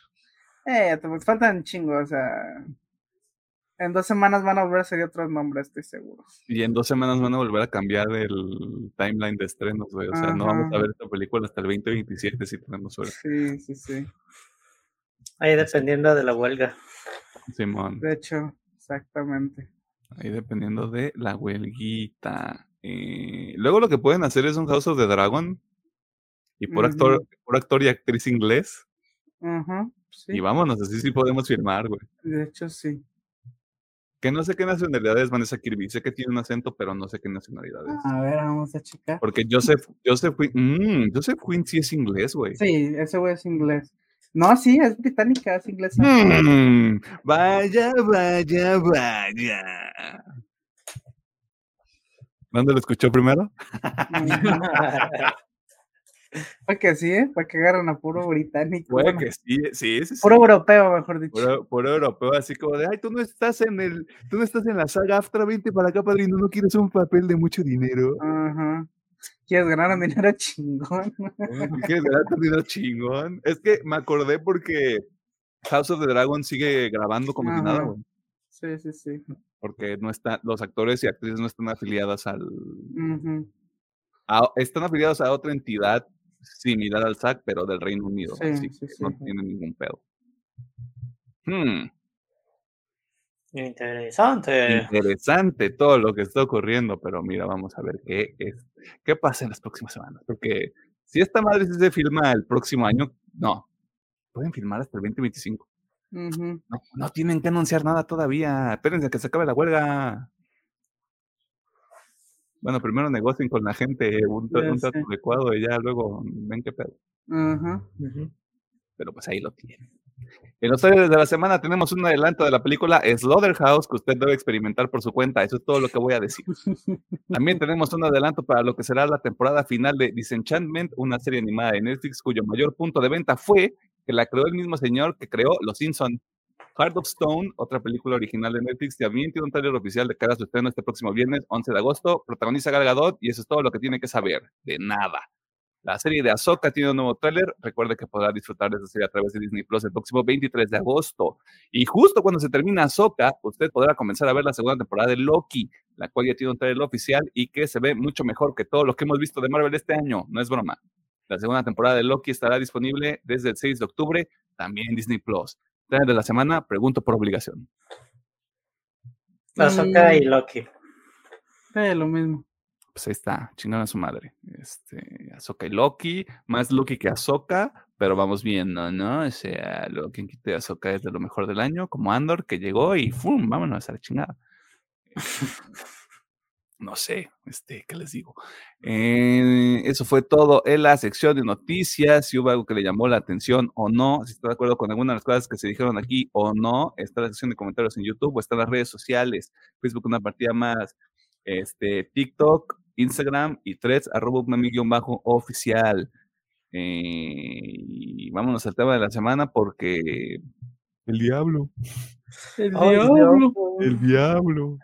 Eh, te faltan un chingo, o sea. En dos semanas van a volver a salir otros nombres, estoy seguro. Y en dos semanas van a volver a cambiar el timeline de estrenos, güey. O sea, no vamos a ver esta película hasta el 2027 si tenemos suerte. Sí, sí, sí. Ahí dependiendo de la huelga. Simón. De hecho, exactamente. Ahí dependiendo de la huelguita. Eh, luego lo que pueden hacer es un House of the Dragon. Y por actor, por actor y actriz inglés. Ajá, sí. Y vámonos, así sí podemos firmar, güey. De hecho, sí. Que no sé qué nacionalidad es Vanessa Kirby. Sé que tiene un acento, pero no sé qué nacionalidad es. A ver, vamos a checar. Porque Joseph, Joseph, Quinn- mm, Joseph Quinn sí es inglés, güey. Sí, ese güey es inglés. No, sí, es británica, es inglesa. Mm, vaya, vaya, vaya. ¿Dónde lo escuchó primero? (laughs) Fue que sí, ¿eh? Para que agarran a puro británico. Puede bueno, que sí, sí, sí, sí. puro europeo, mejor dicho. Puro, puro europeo, así como de, ay, tú no estás en el, tú no estás en la saga After 20 para acá, padrino, no quieres un papel de mucho dinero. Ajá. ¿Quieres ganar un dinero chingón? (laughs) ¿Quieres ganar tu dinero chingón? Es que me acordé porque House of the Dragon sigue grabando como si nada, Ajá. güey, Sí, sí, sí. porque no está, los actores y actrices no están afiliadas al, a- están afiliados a otra entidad similar al SAC, pero del Reino Unido, Sí, así sí, que no tienen ningún pedo. Hmm. Interesante. Interesante todo lo que está ocurriendo, pero mira, vamos a ver qué es, qué pasa en las próximas semanas. Porque si esta madre se filma el próximo año, no, pueden filmar hasta el 2025. Ujú. No, no tienen que anunciar nada todavía. Espérense a que se acabe la huelga. Bueno, primero negocien con la gente un, Ya un trato adecuado y ya luego ven qué pedo. Pero pues ahí lo tienen. En los trailers de la semana tenemos un adelanto de la película Slaughterhouse que usted debe experimentar por su cuenta. Eso es todo lo que voy a decir. (laughs) También tenemos un adelanto para lo que será la temporada final de Disenchantment, una serie animada de Netflix cuyo mayor punto de venta fue que la creó el mismo señor que creó Los Simpson. Heart of Stone, otra película original de Netflix, también tiene un trailer oficial de cara a su estreno este próximo viernes, 11 de agosto. Protagoniza Gal Gadot y eso es todo lo que tiene que saber. De nada. La serie de Ahsoka tiene un nuevo tráiler. Recuerde que podrá disfrutar de esa serie a través de Disney Plus el próximo 23 de agosto. Y justo cuando se termina Ahsoka, usted podrá comenzar a ver la segunda temporada de Loki, la cual ya tiene un tráiler oficial y que se ve mucho mejor que todo lo que hemos visto de Marvel este año. No es broma. La segunda temporada de Loki estará disponible desde el 6 de octubre, también en Disney Plus. Trailer de la semana, pregunto por obligación. Ahsoka y. Loki. Eh, lo mismo. Pues ahí está, chingón a su madre. Este, Ahsoka y Loki, más Loki que Ahsoka, pero vamos viendo, ¿no? O sea, lo que quite Ahsoka es de lo mejor del año, como Andor, que llegó y ¡fum! Vámonos a la chingada. (laughs) No sé, este, ¿qué les digo? Eh, eso fue todo en la sección de noticias. Si hubo algo que le llamó la atención o no, si está de acuerdo con alguna de las cosas que se dijeron aquí o no, está la sección de comentarios en YouTube o está las redes sociales. Facebook, una partida más. Este, TikTok, Instagram y threads, arroba bajo oficial. y vámonos al tema de la semana porque el diablo, El diablo. El diablo.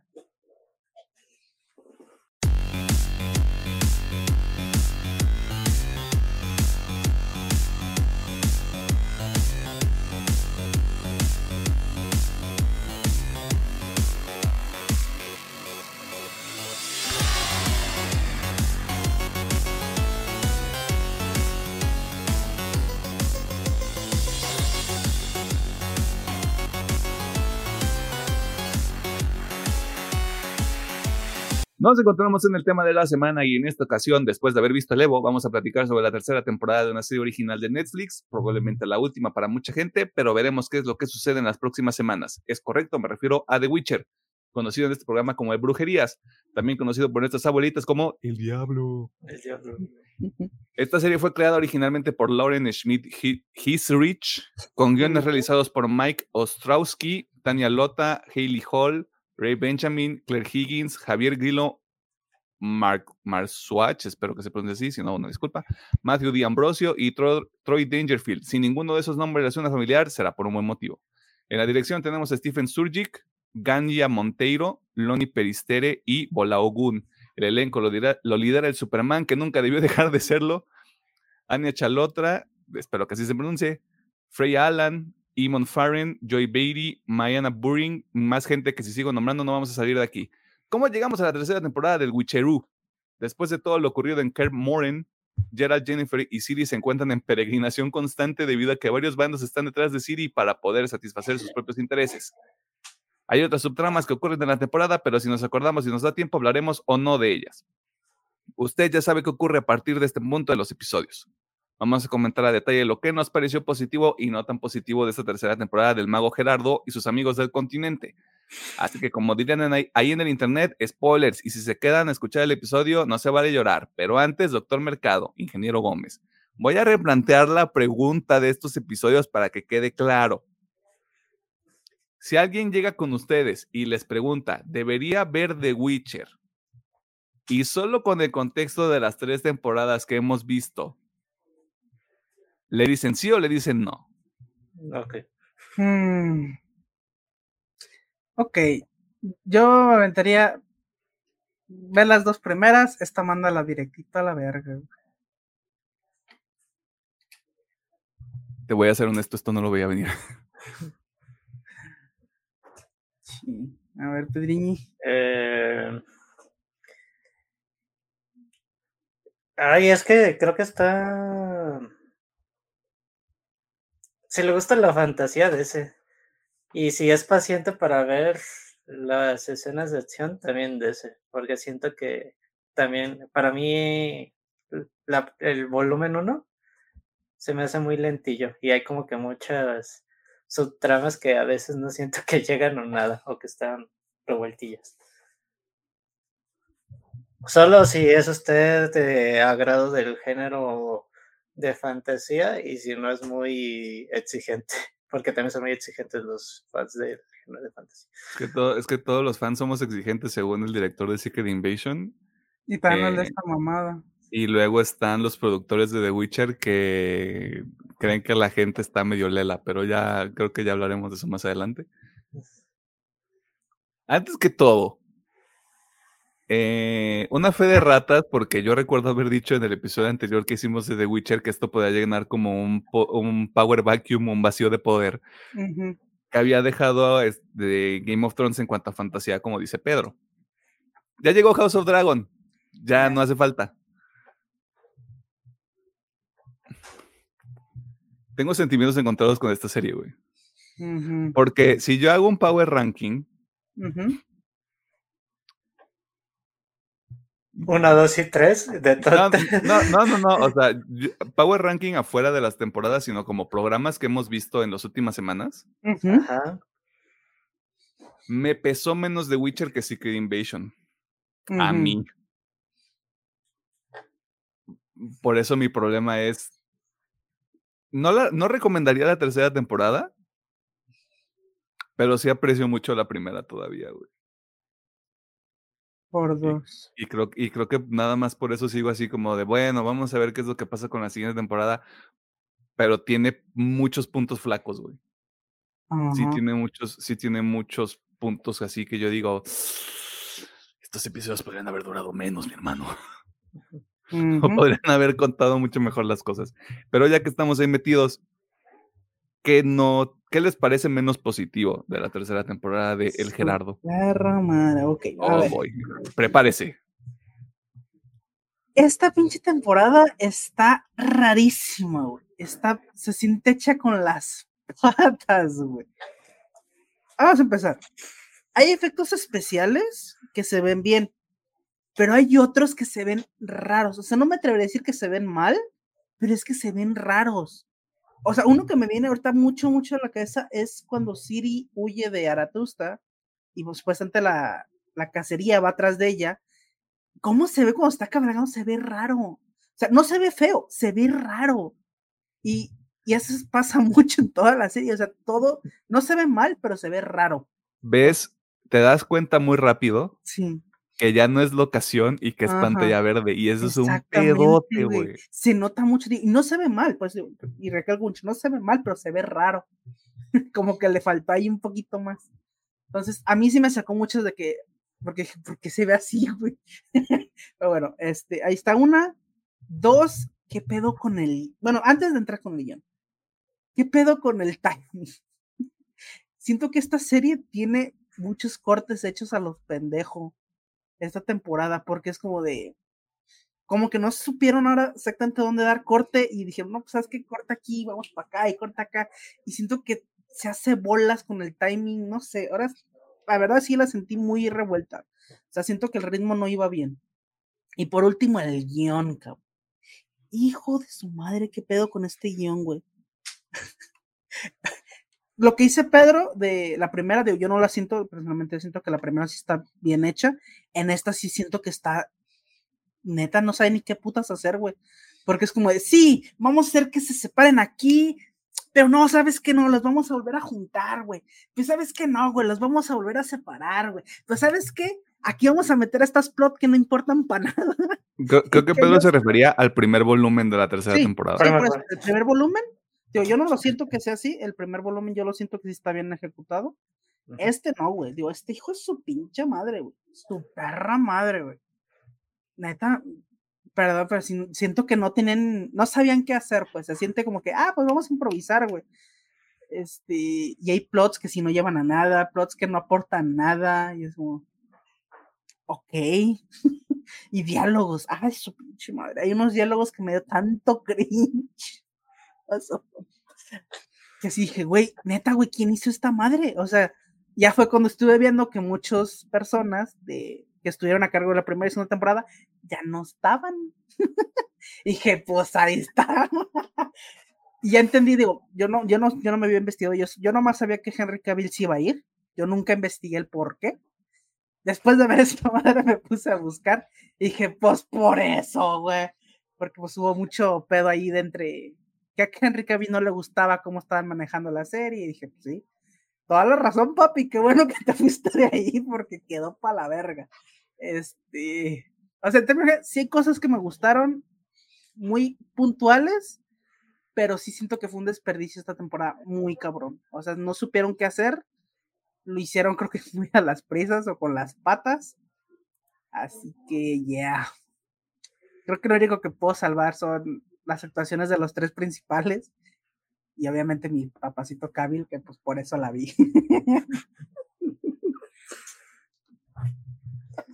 Nos encontramos en el tema de la semana y en esta ocasión, después de haber visto el Evo, vamos a platicar sobre la tercera temporada de una serie original de Netflix, probablemente la última para mucha gente, pero veremos qué es lo que sucede en las próximas semanas. Es correcto, me refiero a The Witcher, conocido en este programa como El Brujerías, también conocido por nuestras abuelitas como El Diablo. El diablo. Esta serie fue creada originalmente por Lauren Schmidt Hisrich, con guiones realizados por Mike Ostrowski, Tania Lota, Hayley Hall, Ray Benjamin, Claire Higgins, Javier Grillo, Mark Marswatch, espero que se pronuncie así, si no, una disculpa, Matthew D. Ambrosio y Tro- Troy Dangerfield. Si ninguno de esos nombres le suena familiar, será por un buen motivo. En la dirección tenemos a Stephen Surgic, Ganya Monteiro, Loni Peristere y Bolaogun. El elenco lo, dirá- lo lidera el Superman, que nunca debió (laughs) dejar de serlo, Anya Chalotra, espero que así se pronuncie, Freya Allan, Eamon Farren, Joy Beatty, Mayana Buring, más gente que si sigo nombrando no vamos a salir de aquí. ¿Cómo llegamos a la tercera temporada del Witcheroo? Después de todo lo ocurrido en Kerr Moren, Gerald, Jennifer y Siri se encuentran en peregrinación constante debido a que varios bandos están detrás de Siri para poder satisfacer sus propios intereses. Hay otras subtramas que ocurren en la temporada, pero si nos acordamos y nos da tiempo hablaremos o no de ellas. Usted ya sabe qué ocurre a partir de este punto de los episodios. Vamos a comentar a detalle lo que nos pareció positivo y no tan positivo de esta tercera temporada del Mago Gerardo y sus amigos del continente. Así que como dirían en ahí, ahí en el internet, spoilers, y si se quedan a escuchar el episodio, no se vale llorar. Pero antes, doctor Mercado, ingeniero Gómez, Voy a replantear la pregunta de estos episodios para que quede claro. Si alguien llega con ustedes y les pregunta, ¿debería ver The Witcher? Y solo con el contexto de las tres temporadas que hemos visto, ¿le dicen sí o le dicen no? Ok. Hmm. Ok, yo me aventaría ver las dos primeras, esta manda la directita a la verga. Te voy a ser honesto, esto no lo voy a venir. Sí. A ver, Pedriñi. Eh... Ay, es que creo que está. Si le gusta la fantasía de ese. Y si es paciente para ver las escenas de acción, también de ese. Porque siento que también, para mí, el volumen 1 se me hace muy lentillo. Y hay como que muchas subtramas que a veces no siento (laughs) que llegan a nada o que están revueltillas. Solo si es usted de agrado del género de fantasía y si no es muy exigente, (laughs) porque también son muy exigentes los fans del género de fantasía. Es que, todo- es que todos los fans somos exigentes según el director de Secret Invasion. Y también el de Eh, esta mamada. Y luego están los productores de The Witcher que creen que la gente está medio lela, pero ya creo que ya hablaremos de eso más adelante. Antes que todo, eh, una fe de ratas, porque yo recuerdo haber dicho en el episodio anterior que hicimos de The Witcher que esto podía llenar como un, po- un power vacuum, un vacío de poder, que había dejado de Game of Thrones en cuanto a fantasía, como dice Pedro. Ya llegó House of Dragon, ya no hace falta. Tengo sentimientos encontrados con esta serie, güey. Porque si yo hago un power ranking. Uno, dos y tres de no, no, no, no, no, o sea, power ranking afuera de las temporadas, sino como programas que hemos visto en las últimas semanas. Ajá. me pesó menos The Witcher que Secret Invasion. A mí. Por eso mi problema es. No, la, no recomendaría la tercera temporada, pero sí aprecio mucho la primera todavía, güey. Por dos. Y creo, y creo que nada más por eso sigo así como de, bueno, vamos a ver qué es lo que pasa con la siguiente temporada. Pero tiene muchos puntos flacos, güey. Sí tiene muchos, sí tiene muchos puntos así que yo digo, estos episodios podrían haber durado menos, mi hermano. (laughs) O podrían haber contado mucho mejor las cosas. Pero ya que estamos ahí metidos, ¿qué, no, ¿qué les parece menos positivo de la tercera temporada de El Gerardo? Madre. Ok, a Oh, ver. boy. Prepárese. Esta pinche temporada está rarísima, güey. Está, se siente hecha con las (laughs) patas, güey. Vamos a empezar. Hay efectos especiales que se ven bien, pero hay otros que se ven raros. O sea, no me atrevería a decir que se ven mal, pero es que se ven raros. O sea, uno que me viene ahorita mucho, mucho a la cabeza es cuando Siri huye de Aratusta y pues, supuestamente la, la cacería va atrás de ella. ¿Cómo se ve cuando está cabalgando? Se ve raro. O sea, no se ve feo, se ve raro. Y, y eso pasa (laughs) mucho en toda la serie. O sea, todo no se ve mal, pero se ve raro. ¿Ves? Te das cuenta muy rápido Sí. Que ya no es locación y que es Ajá. pantalla verde. Y eso es un pedote, güey. güey. Se nota mucho y no se ve mal, pues, y recalco mucho, no se ve mal, pero se ve raro. (laughs) Como que le faltó ahí un poquito más. Entonces, a mí sí me sacó mucho de que, porque, porque se ve así, güey. (laughs) Pero bueno, este, ahí está una. Dos, ¿qué pedo con el? Bueno, antes de entrar con el guion, ¿qué pedo con el timing? (laughs) Siento que esta serie tiene muchos cortes hechos a los pendejos esta temporada, porque es como de, como que no supieron ahora exactamente dónde dar corte y dijeron, no, pues sabes que corta aquí, vamos para acá y corta acá. Y siento que se hace bolas con el timing, no sé, ahora la verdad sí la sentí muy revuelta. O sea, siento que el ritmo no iba bien. Y por último, el guion, cabrón. Hijo de su madre, qué pedo con este guion, güey. (laughs) Lo que dice Pedro de la primera, de, yo no la siento, personalmente siento que la primera sí está bien hecha. En esta sí siento que está neta, no sabe ni qué putas hacer, güey. porque es como de, sí, vamos a hacer que se separen aquí, pero no, ¿sabes que No, los vamos a volver a juntar, güey. Pues ¿sabes que No, güey, los vamos a volver a separar, güey. Pues ¿sabes qué? Aquí vamos a meter estas plot que no importan para nada. Creo, (laughs) que Pedro se refería al primer volumen de la tercera temporada. el primer volumen, yo no lo siento que sea así, el primer volumen yo lo siento que sí está bien ejecutado. Este no, güey, digo, este hijo es su pinche madre, güey. Su perra madre, güey. Neta, perdón, pero siento que no tienen, no sabían qué hacer, pues se siente como que, ah, pues vamos a improvisar, güey. Este, y hay plots que si no llevan a nada, plots que no aportan nada, y es como, ok. (laughs) y diálogos, ay, su pinche madre, hay unos diálogos que me dio tanto (laughs) cringe. Que sí dije, güey, neta, güey, ¿quién hizo esta madre? O sea, ya fue cuando estuve viendo que muchas personas de, que estuvieron a cargo de la primera y segunda temporada ya no estaban. (laughs) y dije, pues ahí está. (laughs) y ya entendí, digo, yo no, yo no, yo no me había investigado, yo, yo nomás sabía que Henry Cavill sí iba a ir, yo nunca investigué el por qué. Después de ver esta madre me puse a buscar y dije, pues por eso, güey. Porque pues hubo mucho pedo ahí de entre que a Henry Cavill no le gustaba cómo estaban manejando la serie y dije, pues sí, toda la razón, papi, qué bueno que te (laughs) fuiste de ahí porque quedó para la verga. Este, o sea, sí hay cosas que me gustaron muy puntuales, pero sí siento que fue un desperdicio esta temporada muy cabrón. O sea, no supieron qué hacer, lo hicieron (laughs) creo que muy a las prisas o con las patas. Así que, ya. Creo que lo único que puedo salvar son las actuaciones de los tres principales y obviamente mi papacito Kabil, que pues por eso la vi. (laughs)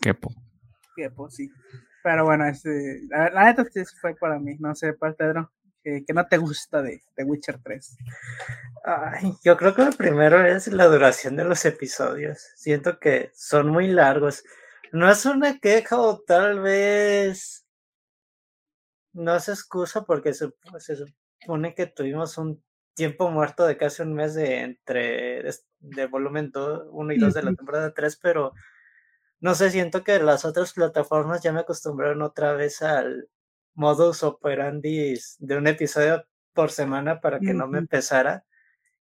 Quepo. Quepo, sí. Pero bueno, este, la, neta sí fue para mí. No sé, para Pedro, que, no te gusta de, de Witcher 3. Ay, yo creo que lo primero es la duración de los episodios. Siento que son muy largos. No es una queja o tal vez no se excusa porque se, se supone que tuvimos un tiempo muerto de casi un mes de entre de, volumen 1 y 2 de la temporada 3, pero no sé, siento que las otras plataformas ya me acostumbraron otra vez al modus operandi de un episodio por semana para que no me empezara.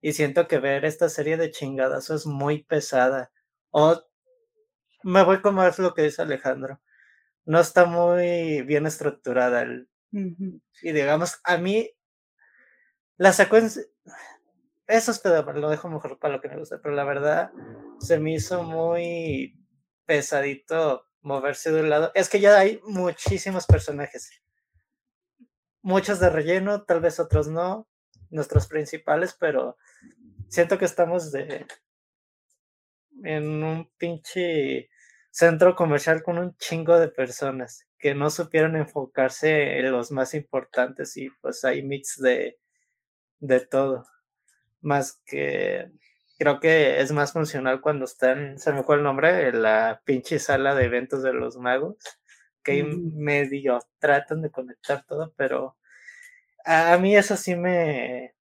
Y siento que ver esta serie de chingadas es muy pesada. O me voy como es lo que dice Alejandro. No está muy bien estructurada. El, Y digamos, a mí la secuencia. Eso es pedo, lo dejo mejor para lo que me gusta, pero la verdad se me hizo muy pesadito moverse de un lado. Es que ya hay muchísimos personajes. Muchos de relleno, tal vez otros no, nuestros principales, pero siento que estamos de en un pinche centro comercial con un chingo de personas que no supieron enfocarse en los más importantes y pues hay mix de de todo. Más que creo que es más funcional cuando están, se me fue el nombre, en la pinche sala de eventos de los magos, que medio tratan de conectar todo, pero a, mí eso sí me,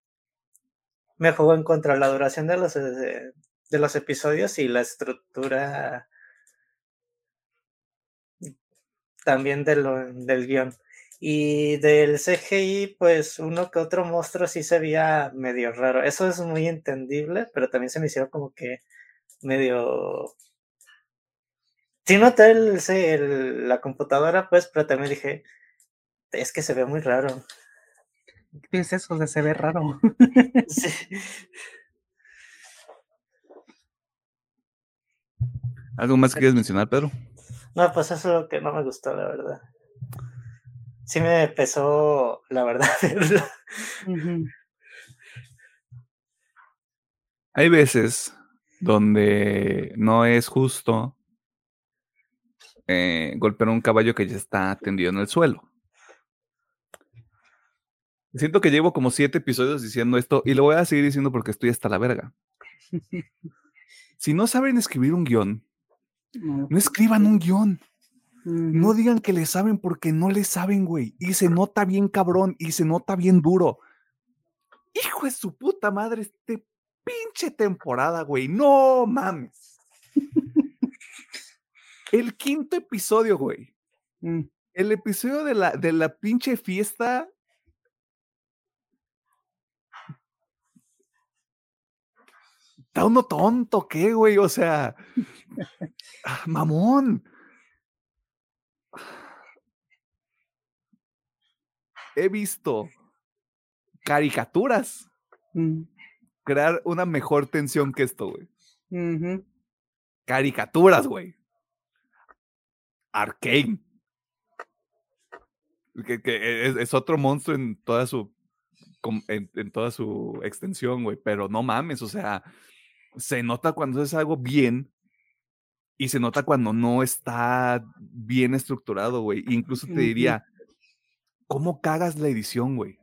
me jugó en contra la duración de los, de, de los episodios y la estructura también de lo, del guion. Y del CGI, pues uno que otro monstruo sí se veía medio raro. Eso es muy entendible, pero también se me hicieron como que medio... Sí noté el, la computadora, pues, pero también dije, es que se ve muy raro. ¿Qué es eso de se ve raro? (laughs) sí. ¿Algo más que quieres mencionar, Pedro? No, pues eso es lo que no me gustó, la verdad sí me pesó, la verdad. (laughs) Hay veces donde no es justo eh, golpear un caballo que ya está tendido en el suelo. Siento que llevo como siete episodios diciendo esto y lo voy a seguir diciendo porque estoy hasta la verga. (laughs) si no saben escribir un guion, no escriban un guion. No digan que le saben porque no le saben, güey. Y se nota bien cabrón y se nota bien duro. Hijo de su puta madre, este pinche temporada, güey. No mames. (laughs) El quinto episodio, güey. Mm. el episodio de la, de la pinche fiesta. Está uno tonto, ¿qué, güey? O sea, (laughs) mamón. He visto caricaturas Mm, crear una mejor tensión que esto, güey. Caricaturas, güey. Arcane. Que, que es, es otro monstruo en toda su en toda su extensión, güey. Pero no mames, o sea, se nota cuando es algo bien y se nota cuando no está bien estructurado, güey. Incluso te diría, ¿cómo cagas la edición, güey?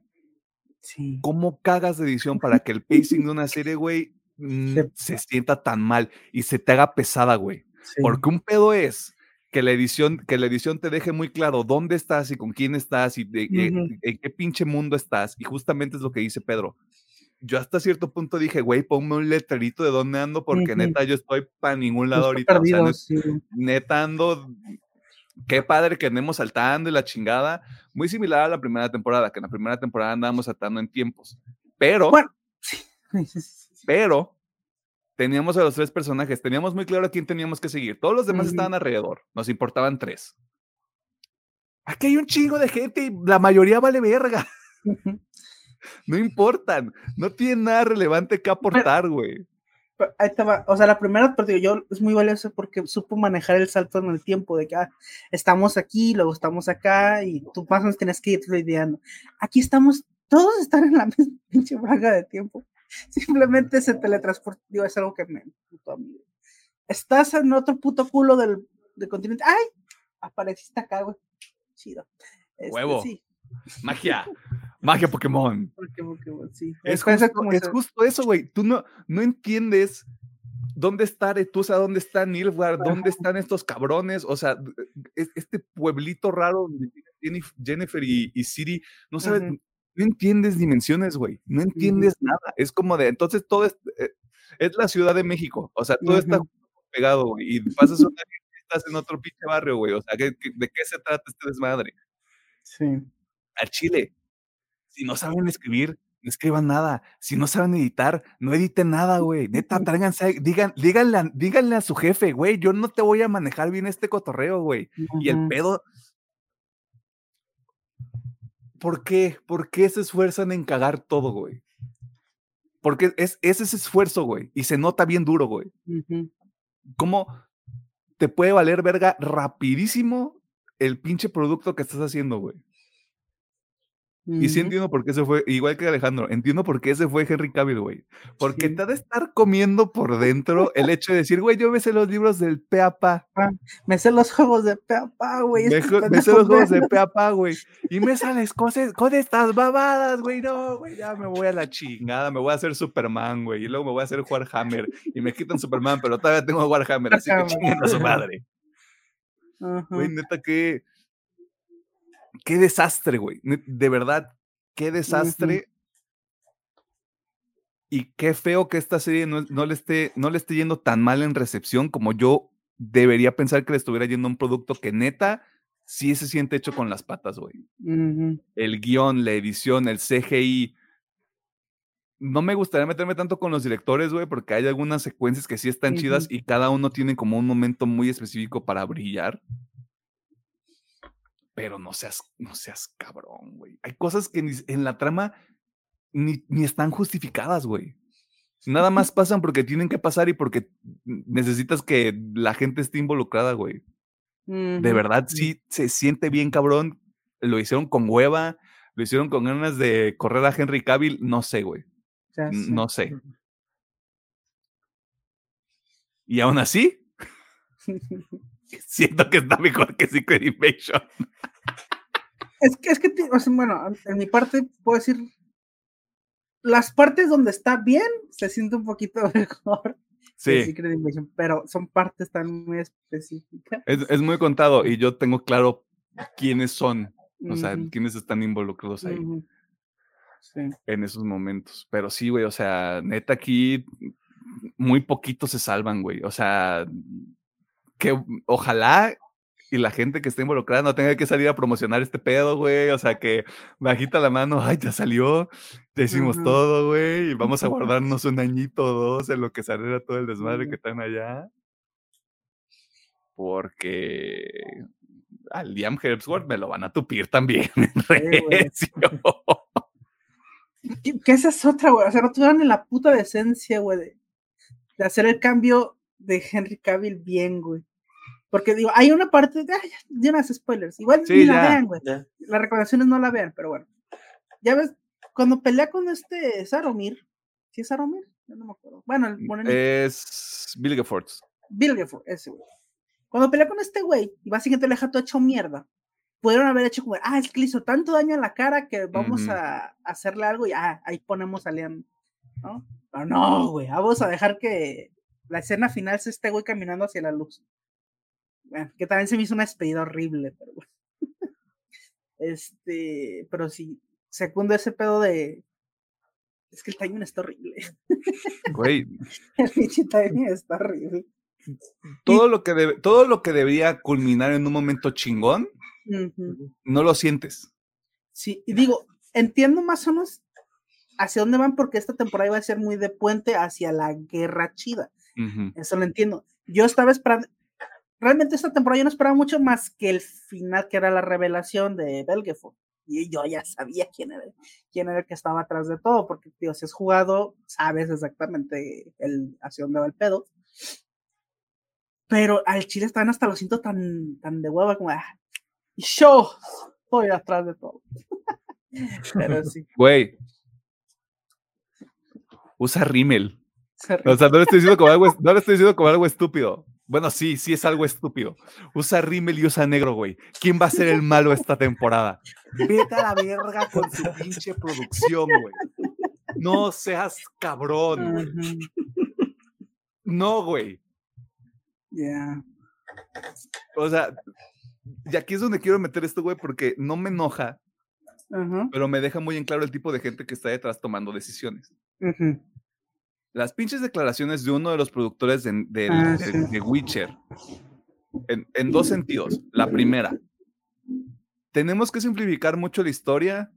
Sí. ¿Cómo cagas de edición para que el (laughs) pacing de una serie, güey, mm, Se- sienta tan mal y se te haga pesada, güey? sí. Porque un pedo es que la edición, que la edición te deje muy claro dónde estás y con quién estás y de, eh, Ujú. en qué pinche mundo estás. Y justamente es lo que dice Pedro. Yo hasta cierto punto dije, güey, ponme un letrerito de dónde ando, porque neta yo estoy para ningún lado ahorita. O sea, perdido, sí. neta ando. Qué padre que andemos saltando y la chingada. Muy similar a la primera temporada, que en la primera temporada andábamos saltando en tiempos. Pero, Bueno, (laughs) pero teníamos a los tres personajes, teníamos muy claro a quién teníamos que seguir. Todos los demás estaban alrededor, nos importaban tres. Aquí hay un chingo de gente y la mayoría vale verga. No importan, no tienen nada relevante que aportar, güey. Ahí va. O sea, la primera, pero yo es muy valioso porque supo manejar el salto en el tiempo de que ah, estamos aquí, luego estamos acá y tú más o menos tienes que ir lidiando. Aquí estamos, todos están en la (laughs) misma pinche braga de tiempo. Simplemente se teletransporta. Digo, es algo que me puto a mí. Estás en otro puto culo del, del continente. ¡Ay! Apareciste acá, güey. Chido. Este, Huevo. Sí, Magia, (laughs) magia Pokémon. porque, bueno, sí. Es justo, como es ese- justo eso, güey. Tú no, no entiendes dónde está Aretusa, dónde está Nilfgaard, dónde están estos cabrones. O sea, es- este pueblito raro donde Jenif- Jennifer y, y Siri, no sabes, no entiendes dimensiones, güey. No entiendes nada. Es como de, entonces todo es, eh, es la Ciudad de México. O sea, todo está pegado, güey. Y pasas una estás en otro pinche barrio, güey. O sea, ¿qué- qué- ¿de qué se trata este desmadre? Sí. al chile. Si no saben escribir, no escriban nada. Si no saben editar, no editen nada, (laughs) güey. Neta, tráiganse, digan, díganle, díganle a su jefe, güey, yo no te voy a manejar bien este cotorreo, güey. Y el pedo. ¿Por qué? ¿Por qué se esfuerzan en cagar todo, güey? Porque es, es ese esfuerzo, güey. Y se nota bien duro, güey. ¿Cómo te puede valer verga rapidísimo el pinche producto que estás haciendo, güey? Y sí entiendo por qué se fue, igual que Alejandro, entiendo por qué se fue Henry Cavill, güey. Porque Sí. te ha de estar comiendo por dentro el hecho de decir, güey, yo me sé los libros del pe a pa, Me sé los juegos de papá, güey. me, sé los juegos de vean. pe a pa, güey. Y me sales cosas con estas babadas, güey. No, güey, ya me voy a la chingada, me voy a hacer Superman, güey. Y luego me voy a hacer Warhammer. Y me quitan Superman, pero todavía tengo Warhammer, así que chinguen a su madre. Güey, neta, qué, qué desastre, güey. De verdad, qué desastre. Y qué feo que esta serie no, no le esté, no le esté yendo tan mal en recepción como yo debería pensar que le estuviera yendo un producto que neta sí se siente hecho con las patas, güey. El guion, la edición, el CGI. No me gustaría meterme tanto con los directores, güey, porque hay algunas secuencias que sí están chidas y cada uno tiene como un momento muy específico para brillar. Pero no seas, no seas cabrón, güey. Hay cosas que ni en la trama ni, ni están justificadas, güey. Nada más pasan porque tienen que pasar y porque necesitas que la gente esté involucrada, güey. De verdad, sí se siente bien cabrón. Lo hicieron con hueva, lo hicieron con ganas de correr a Henry Cavill, no sé, güey. Sé. No sé. Y aún así, (laughs) siento que está mejor que Secret Invasion. Es que, es que, o sea, bueno, en mi parte puedo decir, las partes donde está bien se siente un poquito (laughs) mejor. Sí, Secret Invasion, pero son partes tan muy específicas. es, es muy contado y yo tengo claro quiénes son, o sea, quiénes están involucrados ahí. Sí. en esos momentos. Pero sí, güey, o sea, neta aquí muy poquitos se salvan, güey. O sea, que ojalá y la gente que está involucrada no tenga que salir a promocionar este pedo, güey. O sea, que bajita la mano, ay, ya salió, ya hicimos todo, güey, y vamos a (laughs) guardarnos un añito o dos en lo que saliera todo el desmadre que están allá. Porque al Liam Hemsworth me lo van a tupir también. recio. ¿Qué, qué esa es otra, güey? O sea, no tuvieron ni la puta decencia, güey, de, de hacer el cambio de Henry Cavill bien, güey. Porque digo, hay una parte de, ay, ya, de spoilers. Igual Sí, ni la ya. vean, güey. Las recomendaciones no la vean, pero bueno. Ya ves, cuando pelea con este Saromir, ¿sí es Saromir? Yo no me acuerdo. Bueno, el morenito. es Bill Geforts. Bilgeford, ese güey. Cuando pelea con este güey y básicamente le deja todo hecho mierda, pudieron haber hecho como, ah, es que le hizo tanto daño en la cara que vamos Ujú. a hacerle algo y ah, ahí ponemos a Liam, ¿no? Pero no, güey, vamos a dejar que la escena final sea este güey caminando hacia la luz. Bueno, que también se me hizo una despedida horrible, pero bueno. (laughs) Este, pero sí, segundo ese pedo de. Es que el timing está horrible. (laughs) Güey, El pinche timing está horrible. todo lo, que debe- todo lo que debería culminar en un momento chingón, no lo sientes. Sí, y digo, entiendo más o menos hacia dónde van porque esta temporada iba a ser muy de puente hacia la guerra chida. Eso lo entiendo. Yo estaba esperando, realmente esta temporada yo no esperaba mucho más que el final, que era la revelación de Belgefort. Y yo ya (laughs) sabía quién era, quién era el que estaba atrás de todo, porque, tío, si has jugado, sabes exactamente el, hacia dónde va el pedo. Pero al chile estaban hasta lo siento tan, tan de hueva como, ah, yo estoy atrás de todo. (laughs) Pero sí. Güey. Usa Rimmel. se O sea, no le estoy diciendo como algo, no le estoy diciendo como algo estúpido. Bueno, sí, sí es algo estúpido. Usa Rimmel y usa negro, güey. ¿Quién va a ser el malo esta temporada? Vete a la verga con su pinche producción, güey. No seas cabrón, güey. No, güey. Ya. O sea, y aquí es donde quiero meter esto, güey, porque no me enoja, pero me deja muy en claro el tipo de gente que está detrás tomando decisiones. ujú. Las pinches declaraciones de uno de los productores de, de- Ah, de- sí. de Witcher, en, en dos sentidos. La primera, tenemos que simplificar mucho la historia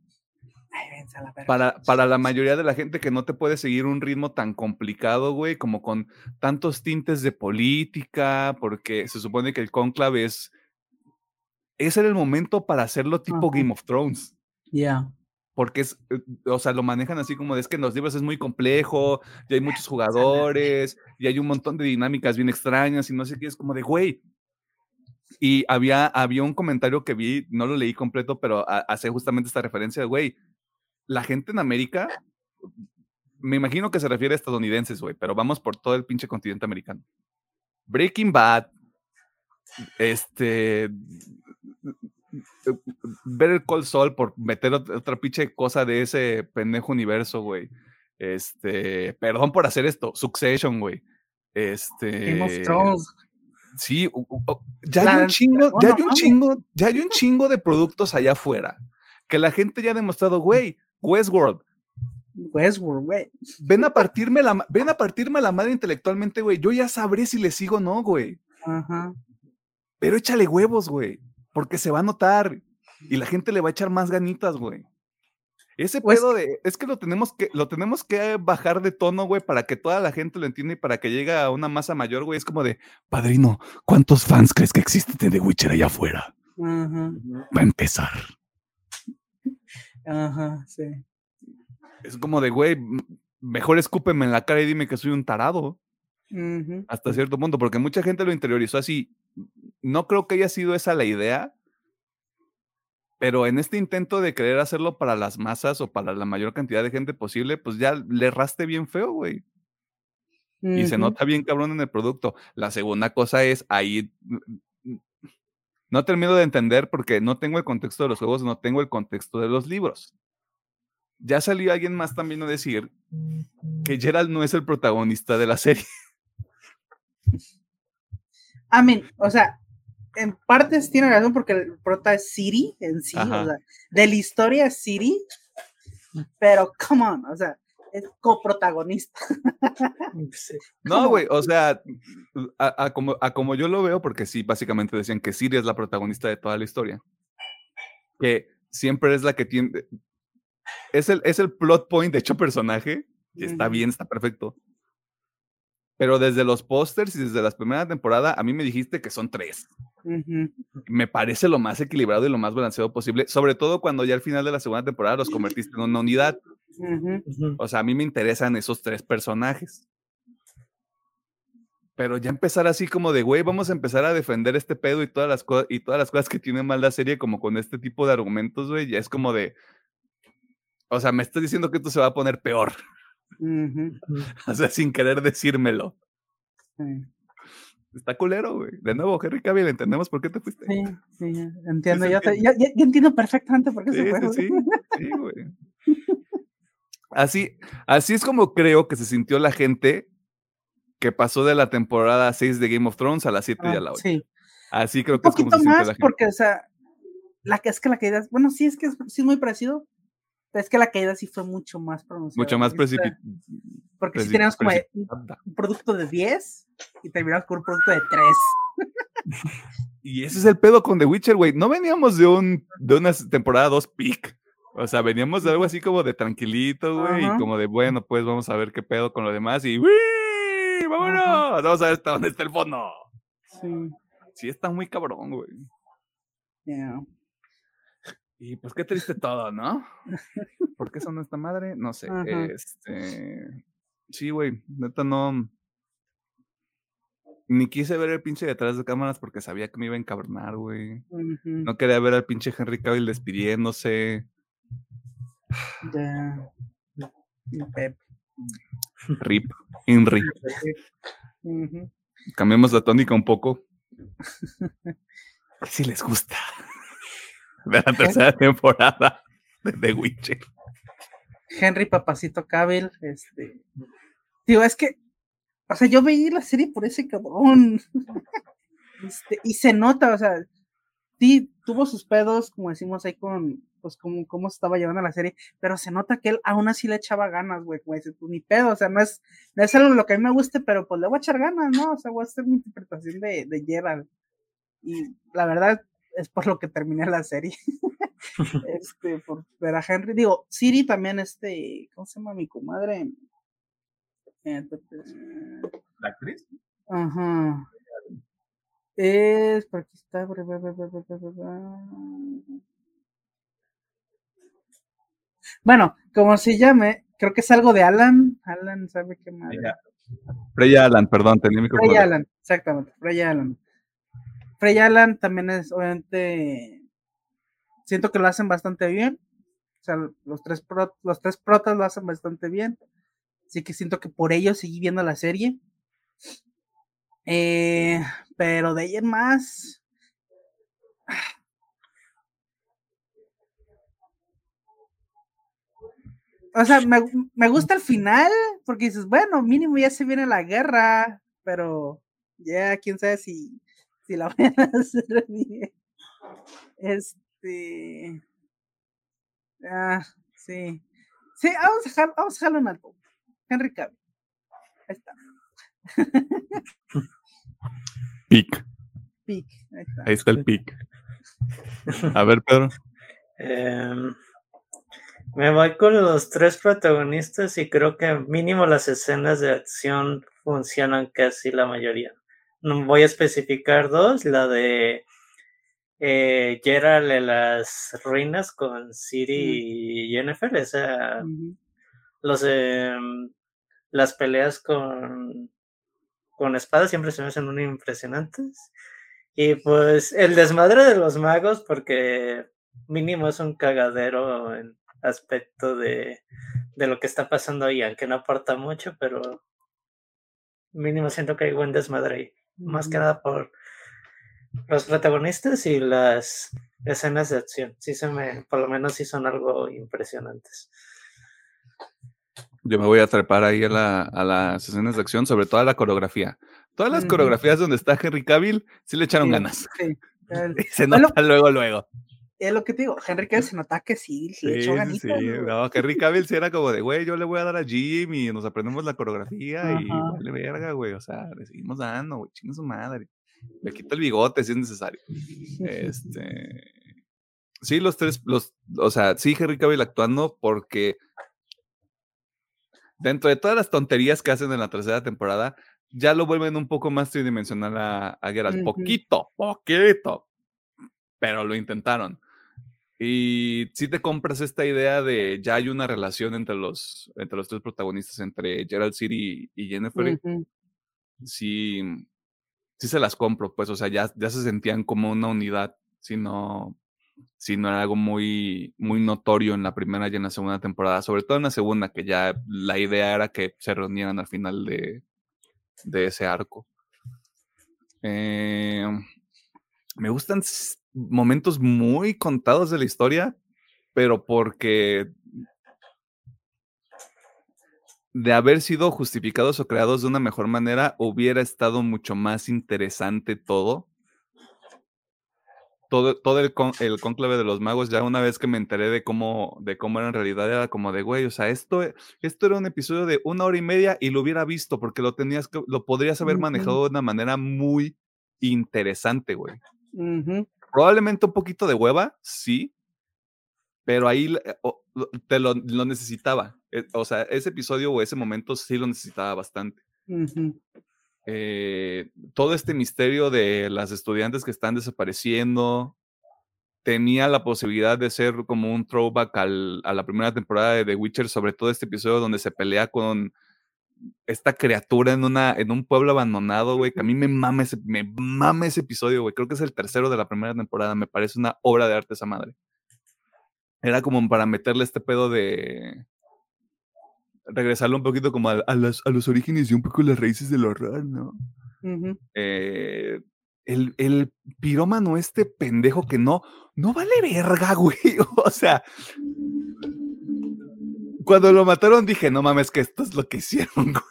Ay, la para, para la mayoría de la gente que no te puede seguir un ritmo tan complicado, güey, como con tantos tintes de política, porque se supone que el conclave es... Ese era el momento para hacerlo tipo. Game of Thrones. Ya. Porque es, eh, o sea, lo manejan así como de es que en los libros es muy complejo, y hay muchos (laughs) jugadores, y hay un montón de dinámicas bien extrañas, y no sé qué, es como de, güey. Y había, había un comentario que vi, no lo leí completo, pero ha- hace justamente esta referencia de, güey, la gente en América, me imagino que se refiere a estadounidenses, güey, pero vamos por todo el pinche continente americano. Breaking Bad, este, Better Call Saul por meter ot- otra pinche cosa de ese pendejo universo, güey. Este, perdón por hacer esto, Succession, güey. Este, Game of Thrones. sí, ya hay un chingo, ya hay un chingo, ya hay un chingo de productos allá afuera que la gente ya ha demostrado, güey, Westworld, Westworld, güey. ven a partirme la, ven a partirme la madre intelectualmente, güey. Yo ya sabré si le sigo o no, güey. Ajá. Pero échale huevos, güey. Porque se va a notar. Y la gente le va a echar más ganitas, güey. Ese Pues- pedo de. Es que lo tenemos que, lo tenemos que bajar de tono, güey, para que toda la gente lo entienda y para que llegue a una masa mayor, güey. Es como de, padrino, ¿cuántos fans crees que existen de The Witcher allá afuera? Ajá. Va a empezar. Ajá, sí. Es como de, güey, mejor escúpeme en la cara y dime que soy un tarado. Ujú. hasta cierto punto, porque mucha gente lo interiorizó así. No creo que haya sido esa la idea, pero en este intento de querer hacerlo para las masas o para la mayor cantidad de gente posible, pues ya le raste bien feo, güey. Y se nota bien cabrón en el producto. La segunda cosa es ahí. No termino de entender porque no tengo el contexto de los juegos, no tengo el contexto de los libros. Ya salió alguien más también a decir que Gerald no es el protagonista de la serie. Mean, o sea, en partes tiene razón porque el prota es Siri en sí, Ajá. o sea, de la historia es Siri, pero come on, o sea, es coprotagonista. Sí. (laughs) No, güey, o sea, a, a como, a como yo lo veo, porque sí, básicamente decían que Siri es la protagonista de toda la historia. Que siempre es la que tiene. Es el, es el plot point de hecho personaje, y está bien, está perfecto. Pero desde los pósters y desde la primera temporada, a mí me dijiste que son tres. Me parece lo más equilibrado y lo más balanceado posible, sobre todo cuando ya al final de la segunda temporada los convertiste en una unidad. O sea, a mí me interesan esos tres personajes. Pero ya empezar así como de, güey, vamos a empezar a defender este pedo y todas las cosas y todas las cosas que tiene mal la serie como con este tipo de argumentos, güey, ya es como de O sea, me estás diciendo que esto se va a poner peor, Ujú. (laughs) o sea, sin querer decírmelo. Sí, Está culero, güey. De nuevo, Henry Cavill, entendemos por qué te fuiste. sí, sí, entiendo. te- ya entiendo perfectamente por qué Sí, se fue. sí, güey. sí, (laughs) sí, güey. Así, así es como creo que se sintió la gente que pasó de la temporada 6 de Game of Thrones a la 7 y Ah, a la 8. sí. Así creo Un que es como se sintió más, la gente. porque, o sea, la que es que la caída, bueno, sí es que es, sí es muy parecido, es que la caída sí fue mucho más pronunciada. Mucho más precipitada. Porque si teníamos como un producto de 10 y terminamos con un producto de 3. (laughs) Y ese es el pedo con The Witcher, güey. No veníamos de un de una temporada 2 peak. O sea, veníamos de algo así como de tranquilito, güey, y como de, bueno, pues vamos a ver qué pedo con lo demás y ¡Wii! ¡Vámonos! Vamos a ver hasta dónde está el fondo. Sí. Sí, está muy cabrón, güey. yeah. Y pues qué triste todo, ¿no? ¿Por qué son esta madre? No sé. Ajá. Este. Sí, güey. Neta no. Ni quise ver el pinche detrás de cámaras porque sabía que me iba a encabronar, güey. No quería ver al pinche Henry Cavill despidiéndose. ya. Pep. Rip. Inri. Ujú. Cambiemos la tónica un poco. (laughs) Si les gusta. (laughs) De la tercera temporada de The Witcher. Henry Papacito Cavill, este. Digo, es que. O sea, yo veía la serie por ese cabrón. (laughs) Este, y se nota, o sea, sí, tuvo sus pedos, como decimos ahí con, pues, como, cómo se estaba llevando la serie, pero se nota que él aún así le echaba ganas, güey, como dices, pues ni pedo, o sea, no es, no es algo lo que a mí me guste, pero pues le voy a echar ganas, ¿no? O sea, voy a hacer mi interpretación de, de Gerald. Y la verdad es por lo que terminé la serie. (laughs) (laughs) este, por ver a Henry, digo, Siri también, este, ¿cómo se llama mi comadre? Eh, ¿La actriz? Ajá. Es, por aquí está. Bueno, como se llame, creo que es algo de Alan. Alan, ¿sabe qué madre? Freya. Freya Alan, perdón, tenía mi Frey Alan, exactamente, Frey Alan. Frey Alan también es, obviamente, siento que lo hacen bastante bien. O sea, los tres, los tres protas lo hacen bastante bien. Así que siento que por ello seguí viendo la serie. Eh, pero de ahí en más. O sea, me, me gusta el final, porque dices, bueno, mínimo ya se viene la guerra, pero ya quién sabe si, si la (laughs) van a hacer bien. Este. Ah, sí. Sí, vamos a dejar, vamos a dejarlo en alto. Henry Cavill. Ahí está. (laughs) Pic. Pic. Ahí está. Ahí está el pic. A ver, Pedro. Em, me voy con los tres protagonistas y creo que mínimo las escenas de acción funcionan casi la mayoría. No voy a especificar dos, la de eh, Geralt en las ruinas con Siri y Jennifer, esa, Ujú. los, em, las peleas con, con espadas siempre se me hacen muy impresionantes. Y pues el desmadre de los magos, porque mínimo es un cagadero en aspecto de, de lo que está pasando ahí, aunque no aporta mucho, pero mínimo siento que hay buen desmadre ahí. Más que nada por los protagonistas y las escenas de acción. Sí se me, por lo menos sí son algo impresionantes. Yo me voy a trepar ahí a, la- a las escenas de acción, sobre todo a la coreografía. Todas las coreografías donde está Henry Cavill, sí le echaron Sí, ganas. sí. (laughs) El- Se Bueno. nota luego, luego. Es lo que te digo, Henry Cavill se nota que sí, sí, le echó ganitas, sí. No, Henry Cavill sí era como de, güey, yo le voy a dar a Jim y nos aprendemos la coreografía y Ajá. vale verga, güey. O sea, le seguimos dando, güey, chinga su madre. Le quita el bigote si es necesario. Este. Sí, los tres, los, o sea, sí, Henry Cavill actuando porque dentro de todas las tonterías que hacen en la tercera temporada, ya lo vuelven un poco más tridimensional a, a Geralt. Poquito, poquito. Pero lo intentaron. Y si te compras esta idea de ya hay una relación entre los, entre los tres protagonistas, entre Gerald City y Jennifer, Ujú. sí, sí se las compro, pues, o sea, ya, ya se sentían como una unidad, si no, si no era algo muy, muy notorio en la primera y en la segunda temporada, sobre todo en la segunda, que ya la idea era que se reunieran al final de, de ese arco. Eh, me gustan momentos muy contados de la historia, pero porque de haber sido justificados o creados de una mejor manera, hubiera estado mucho más interesante todo. Todo, todo el, con- el cónclave de los magos, ya una vez que me enteré de cómo, de cómo era en realidad, era como de, güey, o sea, esto, esto era un episodio de una hora y media y lo hubiera visto, porque lo tenías que, lo podrías haber manejado de una manera muy interesante, güey. Probablemente un poquito de hueva, sí, pero ahí eh, te lo, lo necesitaba. Eh, O sea, ese episodio o ese momento sí lo necesitaba bastante. Eh, todo este misterio de las estudiantes que están desapareciendo tenía la posibilidad de ser como un throwback al- a la primera temporada de The Witcher, sobre todo este episodio donde se pelea con esta criatura en, una, en un pueblo abandonado, güey, que a mí me mama ese, me mama ese episodio, güey. Creo que es el tercero de la primera temporada, me parece una obra de arte esa madre. Era como para meterle este pedo de regresarlo un poquito como a, a las- a los orígenes y un poco las raíces del horror, ¿no? Eh, el, el pirómano, este pendejo que no, no vale verga, (laughs) güey. O sea, cuando lo mataron dije, no mames, que esto es lo que hicieron, (laughs) güey.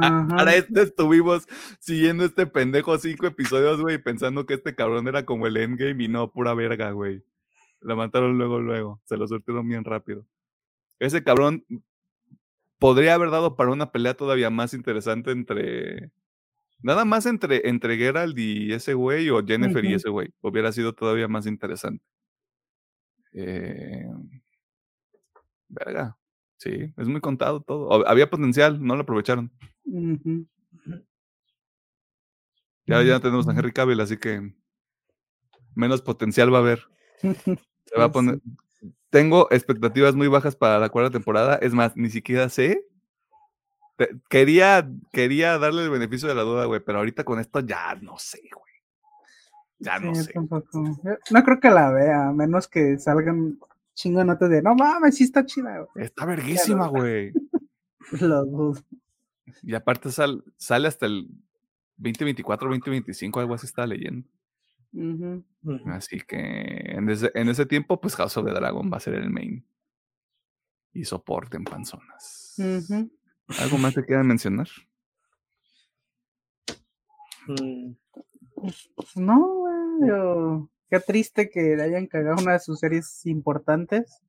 Ajá. Para esto estuvimos siguiendo este pendejo cinco episodios, güey, pensando que este cabrón era como el endgame y no, pura verga, güey. Lo mataron luego, luego. Se lo surtieron bien rápido. Ese cabrón podría haber dado para una pelea todavía más interesante entre. Nada más entre, entre Geralt y ese güey o Jennifer y ese güey. Hubiera sido todavía más interesante. Eh, verga. Sí, es muy contado todo. Había potencial, no lo aprovecharon. Ya, ya tenemos a Henry Cavill, así que menos potencial va a haber. Se va a (laughs) poner. Tengo expectativas muy bajas para la cuarta temporada. Es más, ni siquiera sé. Te- Quería, quería darle el beneficio de la duda, güey, pero ahorita con esto ya no sé, güey. Ya no Sí, sé. tampoco. No creo que la vea, a menos que salgan chingo notas de no mames, sí está chida, güey". Está verguísima, güey. (laughs) Lo dudo. Y aparte sal- sale hasta el 2024, 2025, algo así estaba leyendo. Así que en ese, en ese tiempo, pues House of the Dragon va a ser el main. Y soporten panzonas. Ujú. ¿Algo más que quieran mencionar? Mm, Pues no, güey. yo- Qué triste que le hayan cagado una de sus series importantes.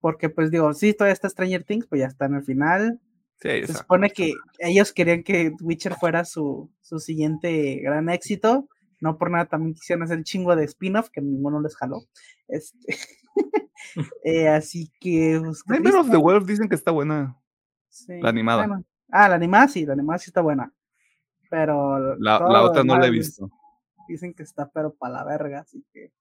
Porque, pues digo, sí, todavía está Stranger Things, pues ya está en el final. Sí, Se exacto. supone que ellos querían que Witcher fuera su, su siguiente gran éxito. No por nada también quisieron hacer el chingo de spin-off, que ninguno les jaló. Este, (laughs) eh, así que. pues, Nightmare of the. Wolf dicen que está buena. Sí, la animada. bueno. Ah, la animada sí, la animada sí está buena. Pero. La, la otra no la he visto. Dicen que está, pero para la verga, así que.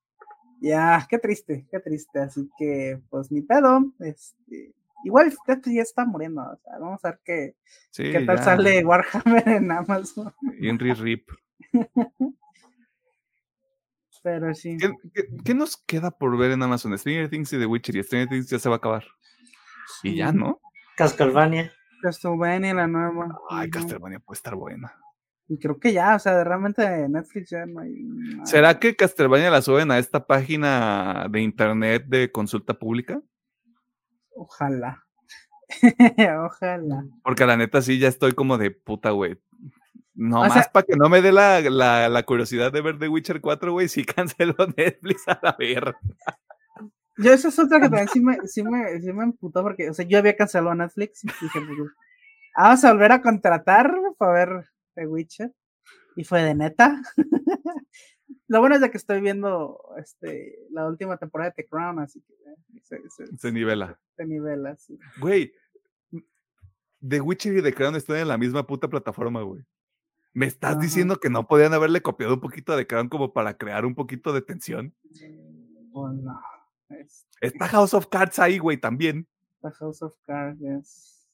Ya, qué triste, qué triste. Así que, pues ni pedo. Este, igual este ya está muriendo. O sea, vamos a ver qué, Sí, qué tal ya. sale Warhammer en Amazon. Henry Rip. (laughs) Pero sí. ¿Qué, qué, qué nos queda por ver en Amazon? Stranger Things y The Witcher. Y Stranger Things ya se va a acabar. Y ya. ¿no? Castlevania. Castlevania, la nueva. Ay. Castlevania puede estar buena. Y creo que ya, o sea, realmente Netflix ya no hay. nada. ¿Será que Castlevania la suben a esta página de internet de consulta pública? Ojalá. (laughs) Ojalá. Porque la neta sí ya estoy como de puta, güey. No O más para que no me dé la, la, la curiosidad de ver The Witcher 4, güey, si (laughs) cancelo Netflix a la verga. Yo esa es otra que también sí me, sí me, sí me emputó porque, o sea, yo había cancelado Netflix y dije, pues, vamos a volver a contratar para ver The Witcher. Y fue de neta. (laughs) Lo bueno es de que estoy viendo este, la última temporada de The Crown, así que eh, se, se, Se nivela. se nivela, sí. Güey, The Witcher y The Crown están en la misma puta plataforma, güey. ¿Me estás Ajá. diciendo que no podían haberle copiado un poquito de The Crown como para crear un poquito de tensión? Pues no. Es Está House of Cards ahí, güey, también. The House of Cards. yes.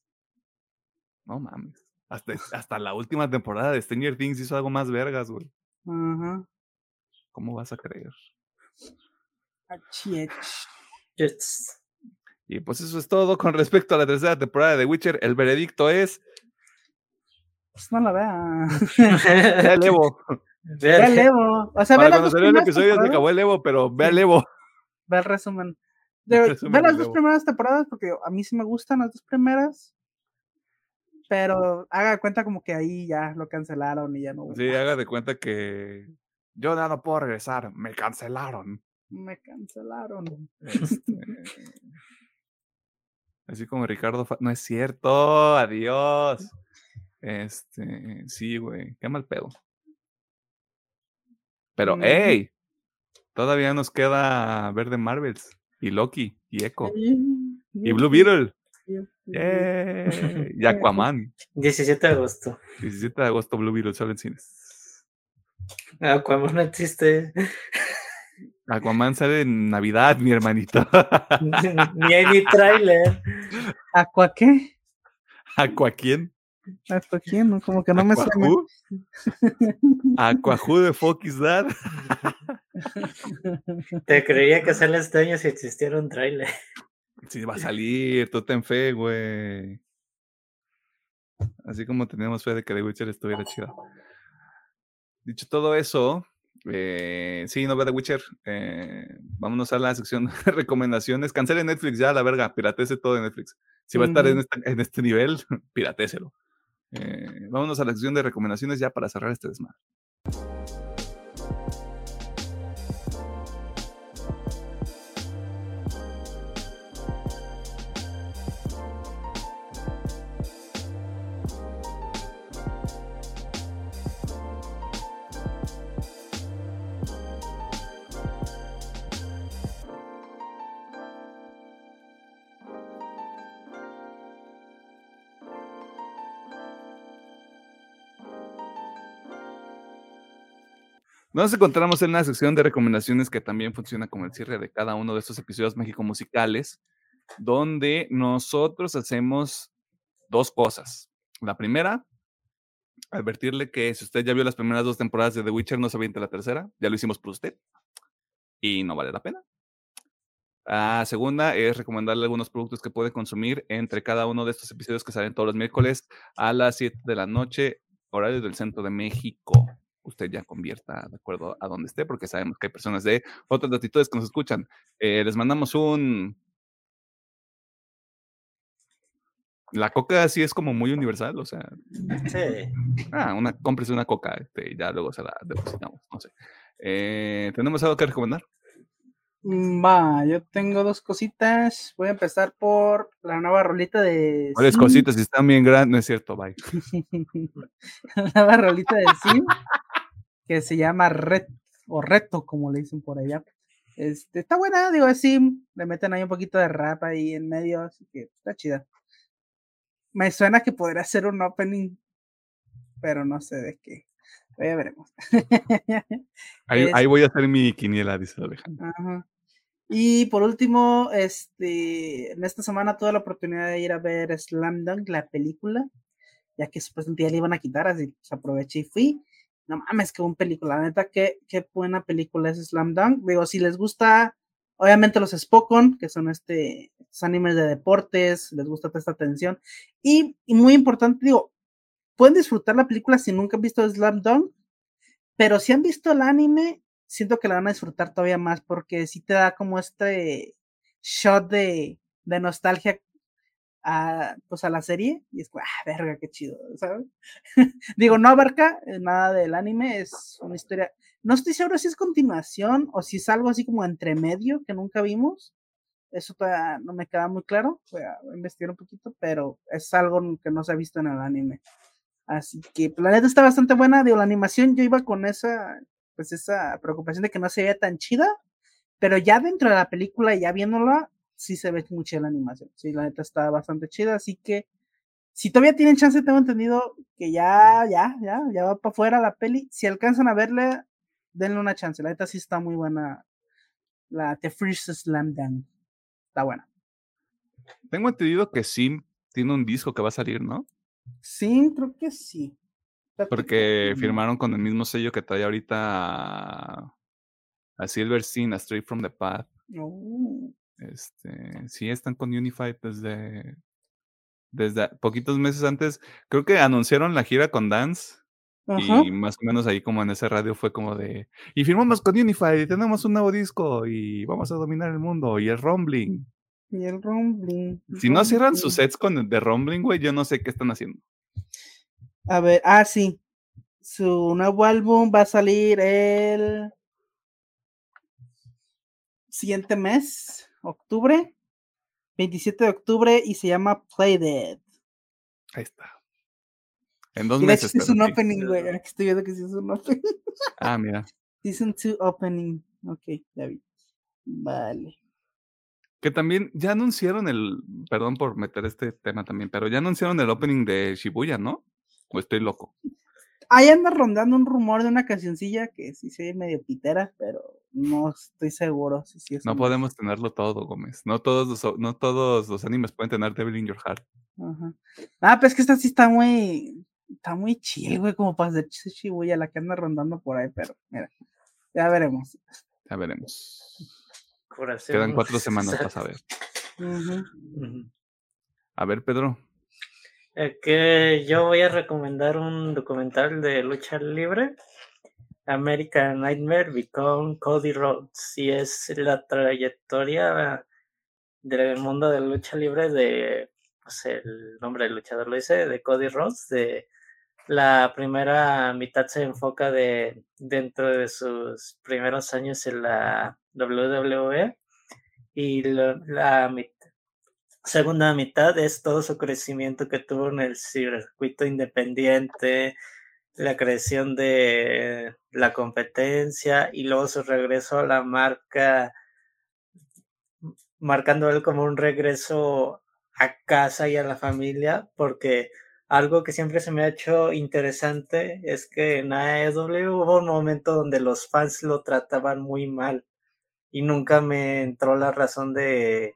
No mames. Hasta, hasta la última temporada de Stranger Things hizo algo más vergas, güey. Ajá. ¿Cómo vas a creer? Yes. Y pues eso es todo con respecto a la tercera temporada de The Witcher. El veredicto es. Pues no la (laughs) vea. Ve al Evo. (laughs) Ve al Evo. O sea, Para cuando salió el episodio se acabó el Evo, pero ve Sí. al Evo. Ve el resumen. El De- ve las dos primeras temporadas porque a mí sí me gustan las dos primeras. Pero haga de cuenta como que ahí ya lo cancelaron y ya no. Sí, haga de cuenta que yo ya no puedo regresar, me cancelaron. Me cancelaron. (laughs) Este, así como Ricardo, no es cierto, adiós. Este, sí, güey, qué mal pedo. Pero, hey, todavía nos queda ver de Marvels y Loki y Echo y Blue Beetle. ¡Yay! (laughs) Y Aquaman. 17 de agosto. 17 de agosto, Blue Beetle, solo en cines. Aquaman no existe. Aquaman sale en Navidad, mi hermanito. (laughs) Ni hay ni tráiler. ¿Aqua qué? ¿Aqua quién? ¿Aqua quién? No, Como que no me suena. ¿Aquajú? ¿Aquajú de fuck is that? Te creería que sale este año si existiera un tráiler. Sí, va a salir, tú ten fe, güey. Así como teníamos fe de que The Witcher estuviera chida. Dicho todo eso, eh, sí, no ve The Witcher. eh, vámonos a la sección (laughs) de recomendaciones. Cancele Netflix ya, la verga, piratese todo de Netflix. Si va a estar en, Ujú. esta- en este nivel, (laughs) piratéselo. Eh, vámonos a la sección de recomendaciones ya para cerrar este desmadre. Nos encontramos en la sección de recomendaciones que también funciona como el cierre de cada uno de estos episodios México musicales, donde nosotros hacemos dos cosas. La primera, advertirle que si usted ya vio las primeras dos temporadas de The Witcher, no se aviente la tercera. Ya lo hicimos por usted y no vale la pena. La segunda es recomendarle algunos productos que puede consumir entre cada uno de estos episodios que salen todos los miércoles a las 7 de la noche, horario del centro de México. Usted ya convierta de acuerdo a donde esté, porque sabemos que hay personas de otras latitudes que nos escuchan. Eh, les mandamos un. La coca sí es como muy universal, o sea, Sí. ah, una, cómprese una coca, este, y ya luego se la depositamos, no sé. Eh, ¿Tenemos algo que recomendar? Mm, Va, yo tengo dos cositas. Voy a empezar por la nueva rolita de. Varias cositas, si están bien grandes, no es cierto, bye. (laughs) la nueva rolita de Sim, que se llama Red o Reto, como le dicen por allá. Este, está buena, digo, Sim, le meten ahí un poquito de rap ahí en medio, así que está chida. Me suena que podría ser un opening, pero no sé de qué. Pero ya veremos. (laughs) Ahí, Es- ahí voy a hacer mi quiniela, dice. Ajá. Y por último, este, en esta semana tuve la oportunidad de ir a ver Slam Dunk, la película, ya que supuestamente ya le iban a quitar, así pues aproveché y fui. No mames, qué buena película, la neta, qué, qué buena película es Slam Dunk. Digo, si les gusta, obviamente los Spokon, que son este, estos animes de deportes, les gusta toda esta atención. Y, y muy importante, digo, pueden disfrutar la película si nunca han visto Slam Dunk, pero si han visto el anime, siento que la van a disfrutar todavía más porque sí te da como este shot de, de nostalgia a, pues a la serie y es ah, verga, qué chido, ¿sabes? (laughs) Digo, no abarca eh, nada del anime, es una historia, no estoy seguro si es continuación o si es algo así como entre medio que nunca vimos, eso todavía no me queda muy claro, voy a investigar un poquito, pero es algo que no se ha visto en el anime. Así que pues, la neta está bastante buena, digo, la animación yo iba con esa, pues esa preocupación de que no se veía tan chida, pero ya dentro de la película, ya viéndola, sí se ve mucho la animación. Sí, la neta está bastante chida, así que si todavía tienen chance, tengo entendido que ya, ya, ya, ya va para afuera la peli. Si alcanzan a verla, denle una chance. La neta sí está muy buena. La The First Slam Dunk. Está buena. Tengo entendido que Sim tiene un disco que va a salir, ¿no? Sí, creo que sí. Porque firmaron con el mismo sello que trae ahorita a, a Silverstein, a Straight from the Path. Oh. Este, sí, están con Unified desde, desde poquitos meses antes. Creo que anunciaron la gira con Dance. Ajá. Y más o menos ahí como en ese radio fue como de, y firmamos con Unified y tenemos un nuevo disco y vamos a dominar el mundo y el Rumbling. Y el Rumbling. Si no cierran sus sets con el de Rumbling, güey, yo no sé qué están haciendo. A ver, ah, sí. Su nuevo álbum va a salir el siguiente mes, octubre, 27 de octubre, y se llama Play Dead. Ahí está. En dos Y de hecho meses. es un opening, güey. Aquí estoy viendo que sí es un opening. Ah, mira. (laughs) Season 2 opening. Ok, ya vi. Vale. Que también ya anunciaron el, perdón por meter este tema también, pero ya anunciaron el opening de Shibuya, ¿no? O estoy loco. Ahí anda rondando un rumor de una cancioncilla que sí se ve medio pitera, pero no estoy seguro si sí es No podemos tenerlo todo, Gómez. No todos los, no todos los animes pueden tener Devil in Your Heart. Ajá. Ah, pero es que esta sí está muy. Está muy chill, güey, como para hacer Shibuya, la que anda rondando por ahí, pero mira. Ya veremos. Ya veremos. Quedan cuatro (laughs) semanas para saber. A ver, Pedro. Eh, que yo voy a recomendar un documental de lucha libre, American Nightmare Become Cody Rhodes, y es la trayectoria del mundo de lucha libre de, el nombre del luchador lo dice, de Cody Rhodes, de la primera mitad se enfoca de dentro de sus primeros años en la WWE y la segunda mitad es todo su crecimiento que tuvo en el circuito independiente, la creación de la competencia y luego su regreso a la marca, marcando él como un regreso a casa y a la familia, porque algo que siempre se me ha hecho interesante es que en AEW hubo un momento donde los fans lo trataban muy mal y nunca me entró la razón de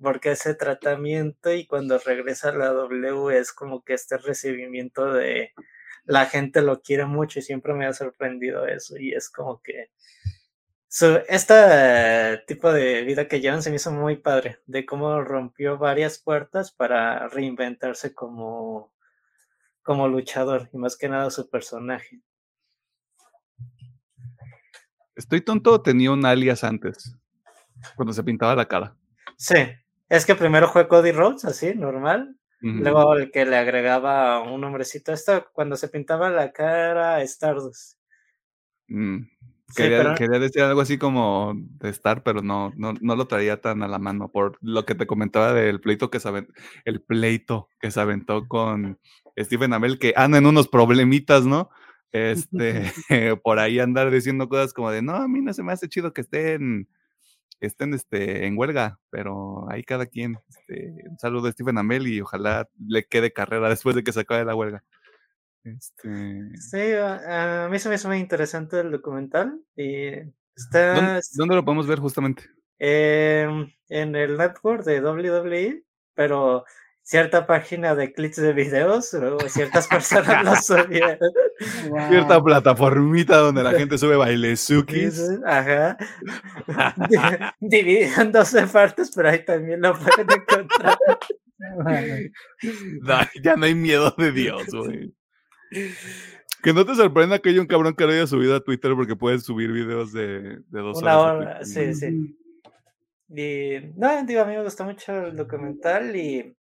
por qué ese tratamiento y cuando regresa a la W es como que este recibimiento de la gente lo quiere mucho y siempre me ha sorprendido eso y es como que su- este tipo de vida que llevan se me hizo muy padre, de cómo rompió varias puertas para reinventarse como, como luchador y más que nada su personaje. ¿Estoy tonto tenía un alias antes? Cuando se pintaba la cara. Sí, es que primero fue Cody Rhodes, así, normal, Luego el que le agregaba un nombrecito, esto cuando se pintaba la cara Stardust. Mm. Sí, Quería, pero- quería decir algo así como de estar, pero no, no, no lo traía tan a la mano por lo que te comentaba del pleito que se aventó, el pleito que se aventó con Stephen Amell, que anda en unos problemitas, ¿no? (laughs) Este, (laughs) por ahí andar diciendo cosas como de, no, a mí no se me hace chido que estén, estén este, en huelga, pero ahí cada quien. Este, un saludo a Stephen Amell y ojalá le quede carrera (laughs) después de que se acabe la huelga. Este, Sí, a, mí se me hizo muy interesante el documental y está ¿dónde, dónde lo podemos ver justamente? en el network de WWE, pero cierta página de clips de videos o ciertas personas lo (laughs) subieron. Cierta plataformita donde la gente sube bailezukis. Ajá. (laughs) Di- Dividido en 12 partes, pero ahí también lo pueden encontrar. Ya no hay miedo de Dios, güey. Que no te sorprenda que haya un cabrón que lo haya subido a Twitter porque puedes subir videos de, de dos Una horas. hora, sí, sí. Y no, digo, a mí me gustó mucho el documental y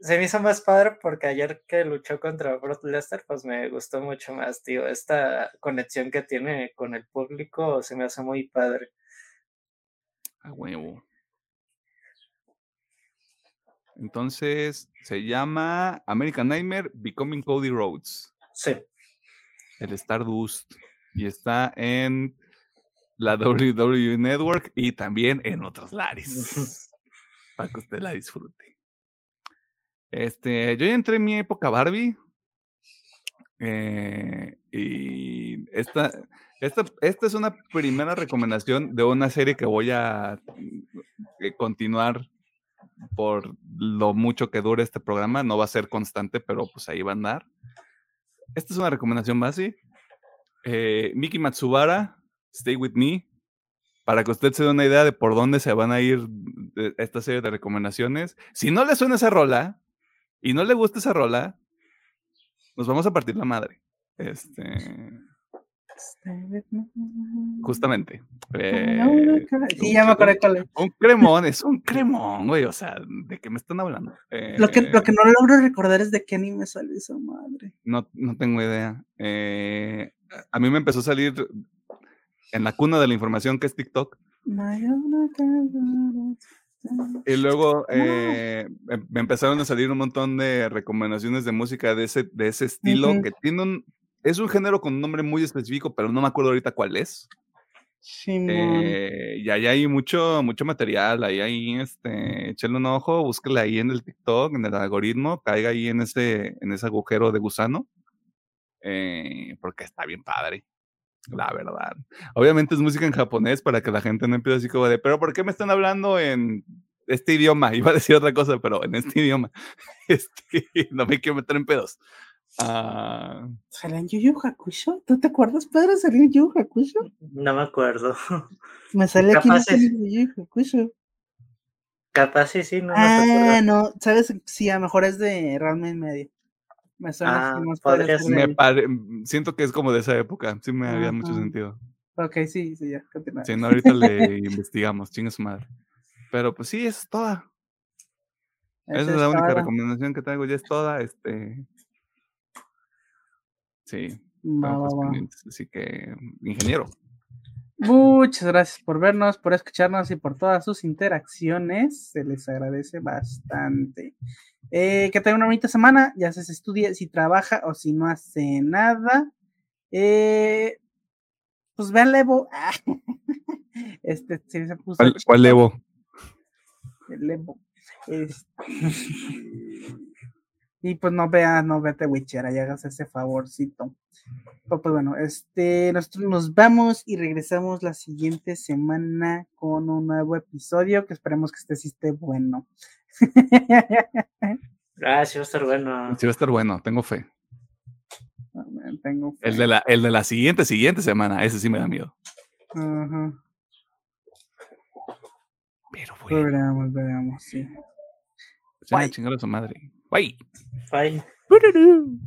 se me hizo más padre porque ayer que luchó contra Brock Lesnar, pues me gustó mucho más, tío. Esta conexión que tiene con el público se me hace muy padre. A huevo. Entonces, se llama American Nightmare Becoming Cody Rhodes. Sí. El Stardust. Y está en la (laughs) WWE Network y también en otros lares. para que usted la disfrute. Este, yo ya entré en mi época Barbie. eh, y esta, esta, esta es una primera recomendación de una serie que voy a eh, continuar por lo mucho que dure este programa. No va a ser constante, pero pues ahí va a andar. Esta es una recomendación base. Eh, Miki Matsubara, Stay With Me. Para que usted se dé una idea de por dónde se van a ir de- esta serie de recomendaciones. Si no le suena esa rola y no le gusta esa rola, nos vamos a partir la madre. Este, justamente. Eh, Sí, ya me acordé cuál es. un cremón, es un cremón, güey. O sea, ¿de qué me están hablando? Lo que, lo Eh, que no logro recordar es de qué anime salió esa madre. No, no tengo idea. Eh, a mí me empezó a salir en la cuna de la información que es TikTok. Y luego eh, em- me empezaron a salir un montón de recomendaciones de música de ese, de ese estilo que tiene un... Es un género con un nombre muy específico, pero no me acuerdo ahorita cuál es. Eh, y ahí hay mucho, mucho material, ahí hay, este, échale un ojo, búsquela ahí en el TikTok, en el algoritmo, caiga ahí en ese, en ese agujero de gusano, eh, porque está bien padre, la verdad. Obviamente es música en japonés para que la gente no empiece así como de, pero ¿por qué me están hablando en este idioma? (laughs) Iba a decir otra cosa, pero en este idioma, (laughs) este, no me quiero meter en pedos. Ah, ¿Salió en Yu Yu Hakusho? ¿Tú te acuerdas, Pedro? ¿Salió en Yu Yu Hakusho? No me acuerdo. (laughs) Me sale aquí Capaz en es- Yu Yu Hakusho. Capaz sí, sí, no me Ah, acuerdo. no, ¿sabes? Sí, a lo mejor es de Realme en medio. Me suena Ah, así más ser me pare- siento que es como de esa época, sí me había mucho sentido. Ok, sí, sí, ya, continúa. Si no, ahorita le (laughs) investigamos, chinga su madre. Pero pues sí, es toda. Esa Esa es la única toda. recomendación que traigo, ya es toda. Este. Sí, Va, tengo va, pendientes, así que, ingeniero. Muchas gracias por vernos, por escucharnos y por todas sus interacciones. Se les agradece bastante. Eh, que tengan una bonita semana, ya sea si estudia, si trabaja o si no hace nada. Eh, pues vean Levo. Ah, (laughs) Este se puso. ¿Cuál, cuál Evo? el Evo. Este, (laughs) y pues no vea, no vete Witcher, y hagas ese favorcito. Pero, pues bueno, este, nosotros nos vamos y regresamos la siguiente semana con un nuevo episodio que esperemos que este sí esté bueno. (laughs) Ah, sí va a estar bueno. Sí va a estar bueno, tengo fe. Tengo El fe. de la, el de la siguiente, siguiente semana, ese sí me da miedo. Ajá. Pero bueno, Veremos, veremos, sí. ya a su madre. Bye. Bye. Tururú.